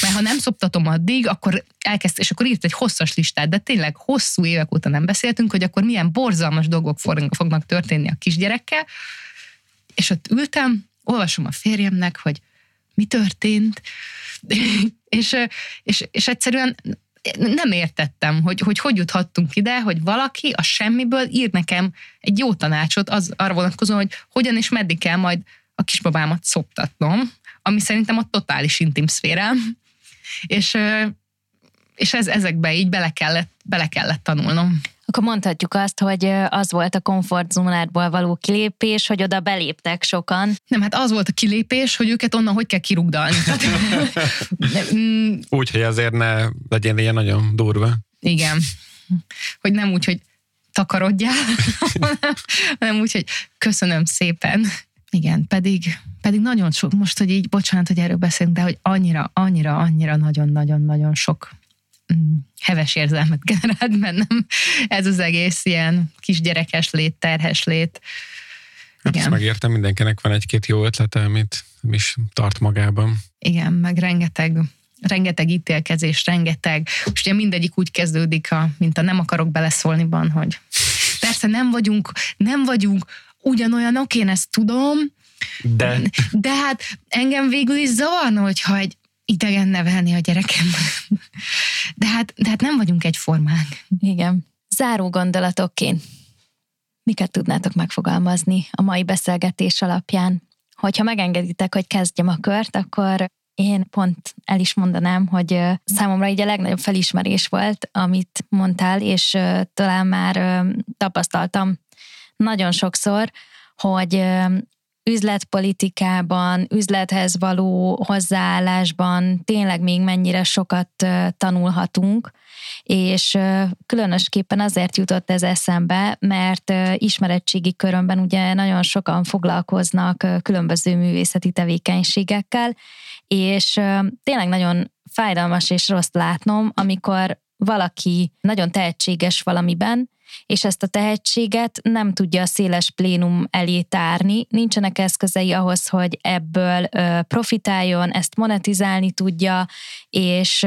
mert ha nem szoptatom addig, akkor elkezd, és akkor írt egy hosszas listát, de tényleg hosszú évek óta nem beszéltünk, hogy akkor milyen borzalmas dolgok fognak történni a kisgyerekkel, és ott ültem, olvasom a férjemnek, hogy mi történt, és, és, és egyszerűen nem értettem, hogy, hogy hogy juthattunk ide, hogy valaki a semmiből ír nekem egy jó tanácsot az, arra vonatkozóan, hogy hogyan és meddig kell majd a kisbabámat szoptatnom, ami szerintem a totális intim szférám, és, és ez, ezekbe így bele kellett, bele kellett tanulnom. Akkor mondhatjuk azt, hogy az volt a komfortzónádból való kilépés, hogy oda beléptek sokan. Nem, hát az volt a kilépés, hogy őket onnan hogy kell kirugdalni. Mm. úgy, hogy azért ne legyen ilyen nagyon durva. Igen. Hogy nem úgy, hogy takarodjál, hanem úgy, hogy köszönöm szépen. Igen, pedig, pedig nagyon sok, most, hogy így, bocsánat, hogy erről beszélünk, de hogy annyira, annyira, annyira nagyon-nagyon-nagyon sok heves érzelmet generált bennem. Ez az egész ilyen kisgyerekes lét, terhes lét. Hát ezt megértem, mindenkinek van egy-két jó ötlete, amit is tart magában. Igen, meg rengeteg, rengeteg ítélkezés, rengeteg, és ugye mindegyik úgy kezdődik, a, mint a nem akarok beleszólniban, hogy persze nem vagyunk, nem vagyunk ugyanolyanok, én ezt tudom, de, de hát engem végül is zavarna, hogyha egy idegen nevelni a gyerekem. De hát, de hát nem vagyunk egyformák. Igen. Záró gondolatokként miket tudnátok megfogalmazni a mai beszélgetés alapján? Hogyha megengeditek, hogy kezdjem a kört, akkor én pont el is mondanám, hogy számomra így a legnagyobb felismerés volt, amit mondtál, és talán már tapasztaltam nagyon sokszor, hogy üzletpolitikában, üzlethez való hozzáállásban tényleg még mennyire sokat tanulhatunk, és különösképpen azért jutott ez eszembe, mert ismeretségi körömben ugye nagyon sokan foglalkoznak különböző művészeti tevékenységekkel, és tényleg nagyon fájdalmas és rossz látnom, amikor valaki nagyon tehetséges valamiben, és ezt a tehetséget nem tudja a széles plénum elé tárni, nincsenek eszközei ahhoz, hogy ebből profitáljon, ezt monetizálni tudja, és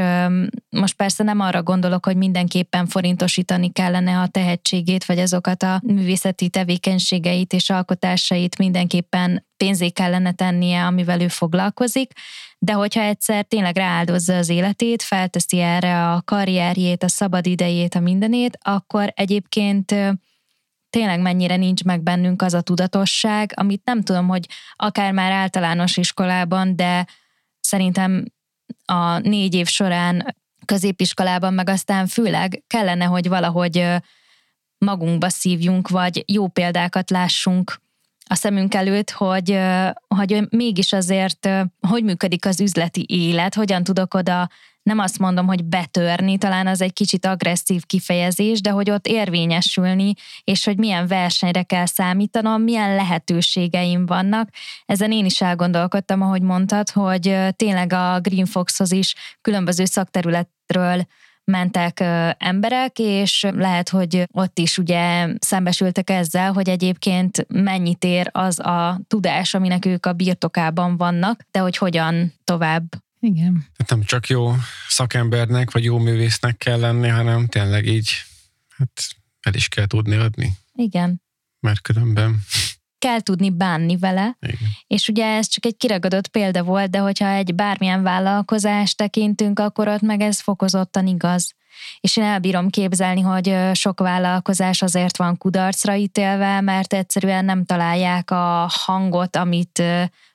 most persze nem arra gondolok, hogy mindenképpen forintosítani kellene a tehetségét, vagy azokat a művészeti tevékenységeit és alkotásait mindenképpen pénzé kellene tennie, amivel ő foglalkozik, de hogyha egyszer tényleg rááldozza az életét, felteszi erre a karrierjét, a szabadidejét, a mindenét, akkor egyébként tényleg mennyire nincs meg bennünk az a tudatosság, amit nem tudom, hogy akár már általános iskolában, de szerintem a négy év során középiskolában, meg aztán főleg kellene, hogy valahogy magunkba szívjunk, vagy jó példákat lássunk a szemünk előtt, hogy, hogy mégis azért, hogy működik az üzleti élet, hogyan tudok oda nem azt mondom, hogy betörni, talán az egy kicsit agresszív kifejezés, de hogy ott érvényesülni, és hogy milyen versenyre kell számítanom, milyen lehetőségeim vannak. Ezen én is elgondolkodtam, ahogy mondtad, hogy tényleg a Green Foxhoz is különböző szakterületről mentek emberek, és lehet, hogy ott is ugye szembesültek ezzel, hogy egyébként mennyit ér az a tudás, aminek ők a birtokában vannak, de hogy hogyan tovább. Igen. Tehát nem csak jó szakembernek, vagy jó művésznek kell lenni, hanem tényleg így, hát el is kell tudni adni. Igen. Mert különben kell tudni bánni vele, Igen. és ugye ez csak egy kiragadott példa volt, de hogyha egy bármilyen vállalkozást tekintünk, akkor ott meg ez fokozottan igaz. És én elbírom képzelni, hogy sok vállalkozás azért van kudarcra ítélve, mert egyszerűen nem találják a hangot, amit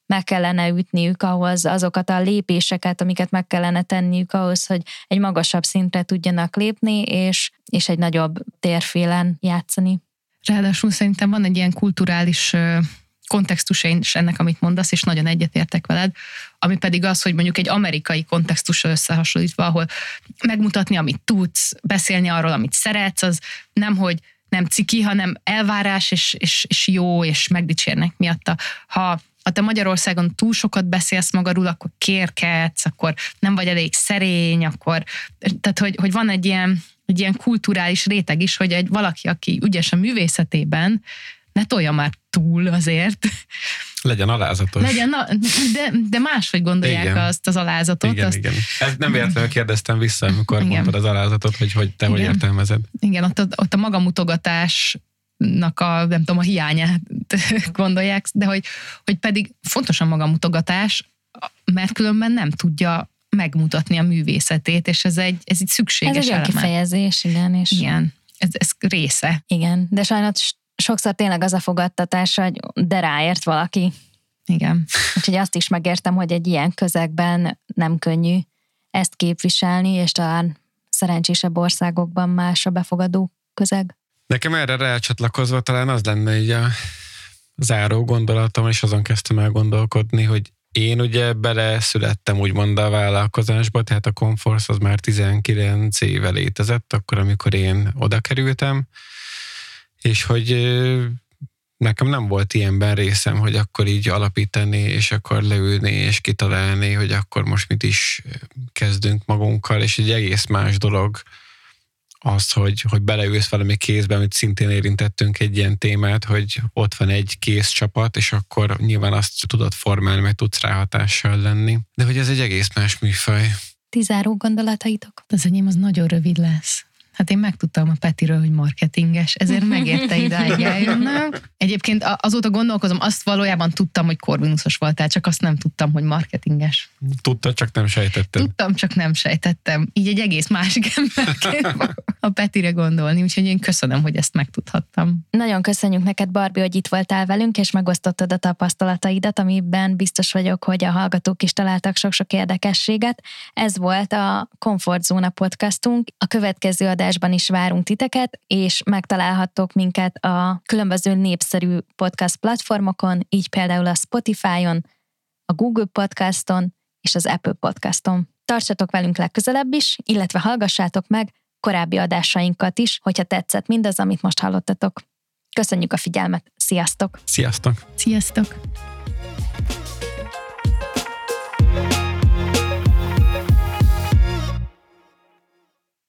meg kellene ütniük ahhoz, azokat a lépéseket, amiket meg kellene tenniük ahhoz, hogy egy magasabb szintre tudjanak lépni, és, és egy nagyobb térfélen játszani. Ráadásul szerintem van egy ilyen kulturális kontextusa is ennek, amit mondasz, és nagyon egyetértek veled, ami pedig az, hogy mondjuk egy amerikai kontextussal összehasonlítva, ahol megmutatni, amit tudsz, beszélni arról, amit szeretsz, az nem, hogy nem ciki, hanem elvárás, és, és, és jó, és megdicsérnek miatta. Ha ha te Magyarországon túl sokat beszélsz magadról, akkor kérkedsz, akkor nem vagy elég szerény, akkor, tehát hogy, hogy van egy ilyen, egy ilyen kulturális réteg is, hogy egy valaki, aki ügyes a művészetében, ne tolja már túl azért. Legyen alázatos. Legyen, de, de máshogy gondolják igen. azt az alázatot. Igen, azt... igen. Ezt nem véletlenül kérdeztem vissza, amikor igen. mondtad az alázatot, hogy, hogy te igen. hogy értelmezed. Igen, ott a, ott a magamutogatás a, nem tudom, a hiányát gondolják, de hogy, hogy pedig fontos a magamutogatás, mert különben nem tudja megmutatni a művészetét, és ez egy, ez egy szükséges Ez egy eleme. kifejezés, igen. És... Igen, ez, ez része. Igen, de sajnos sokszor tényleg az a fogadtatás, hogy de ráért valaki. Igen. Úgyhogy azt is megértem, hogy egy ilyen közegben nem könnyű ezt képviselni, és talán szerencsésebb országokban más a befogadó közeg. Nekem erre rácsatlakozva talán az lenne így a záró gondolatom, és azon kezdtem el gondolkodni, hogy én ugye bele születtem úgymond a vállalkozásba, tehát a Conforce az már 19 éve létezett, akkor, amikor én oda kerültem, és hogy nekem nem volt ilyenben részem, hogy akkor így alapítani, és akkor leülni, és kitalálni, hogy akkor most mit is kezdünk magunkkal, és egy egész más dolog az, hogy, hogy beleülsz valami kézbe, amit szintén érintettünk egy ilyen témát, hogy ott van egy kész csapat, és akkor nyilván azt tudod formálni, meg tudsz ráhatással lenni. De hogy ez egy egész más műfaj. Ti záró gondolataitok? Az enyém az nagyon rövid lesz. Hát én megtudtam a Petiről, hogy marketinges, ezért megérte idáig eljönnem. Egyébként azóta gondolkozom, azt valójában tudtam, hogy korvinuszos voltál, csak azt nem tudtam, hogy marketinges. Tudta, csak nem sejtettem. Tudtam, csak nem sejtettem. Így egy egész másik emberként a Petire gondolni, úgyhogy én köszönöm, hogy ezt megtudhattam. Nagyon köszönjük neked, Barbi, hogy itt voltál velünk, és megosztottad a tapasztalataidat, amiben biztos vagyok, hogy a hallgatók is találtak sok-sok érdekességet. Ez volt a Komfortzóna podcastunk. A következő adásban is várunk titeket, és megtalálhattok minket a különböző népszerű podcast platformokon, így például a Spotify-on, a Google Podcaston és az Apple Podcaston. Tartsatok velünk legközelebb is, illetve hallgassátok meg korábbi adásainkat is, hogyha tetszett mindaz, amit most hallottatok. Köszönjük a figyelmet, sziasztok! Sziasztok! Sziasztok!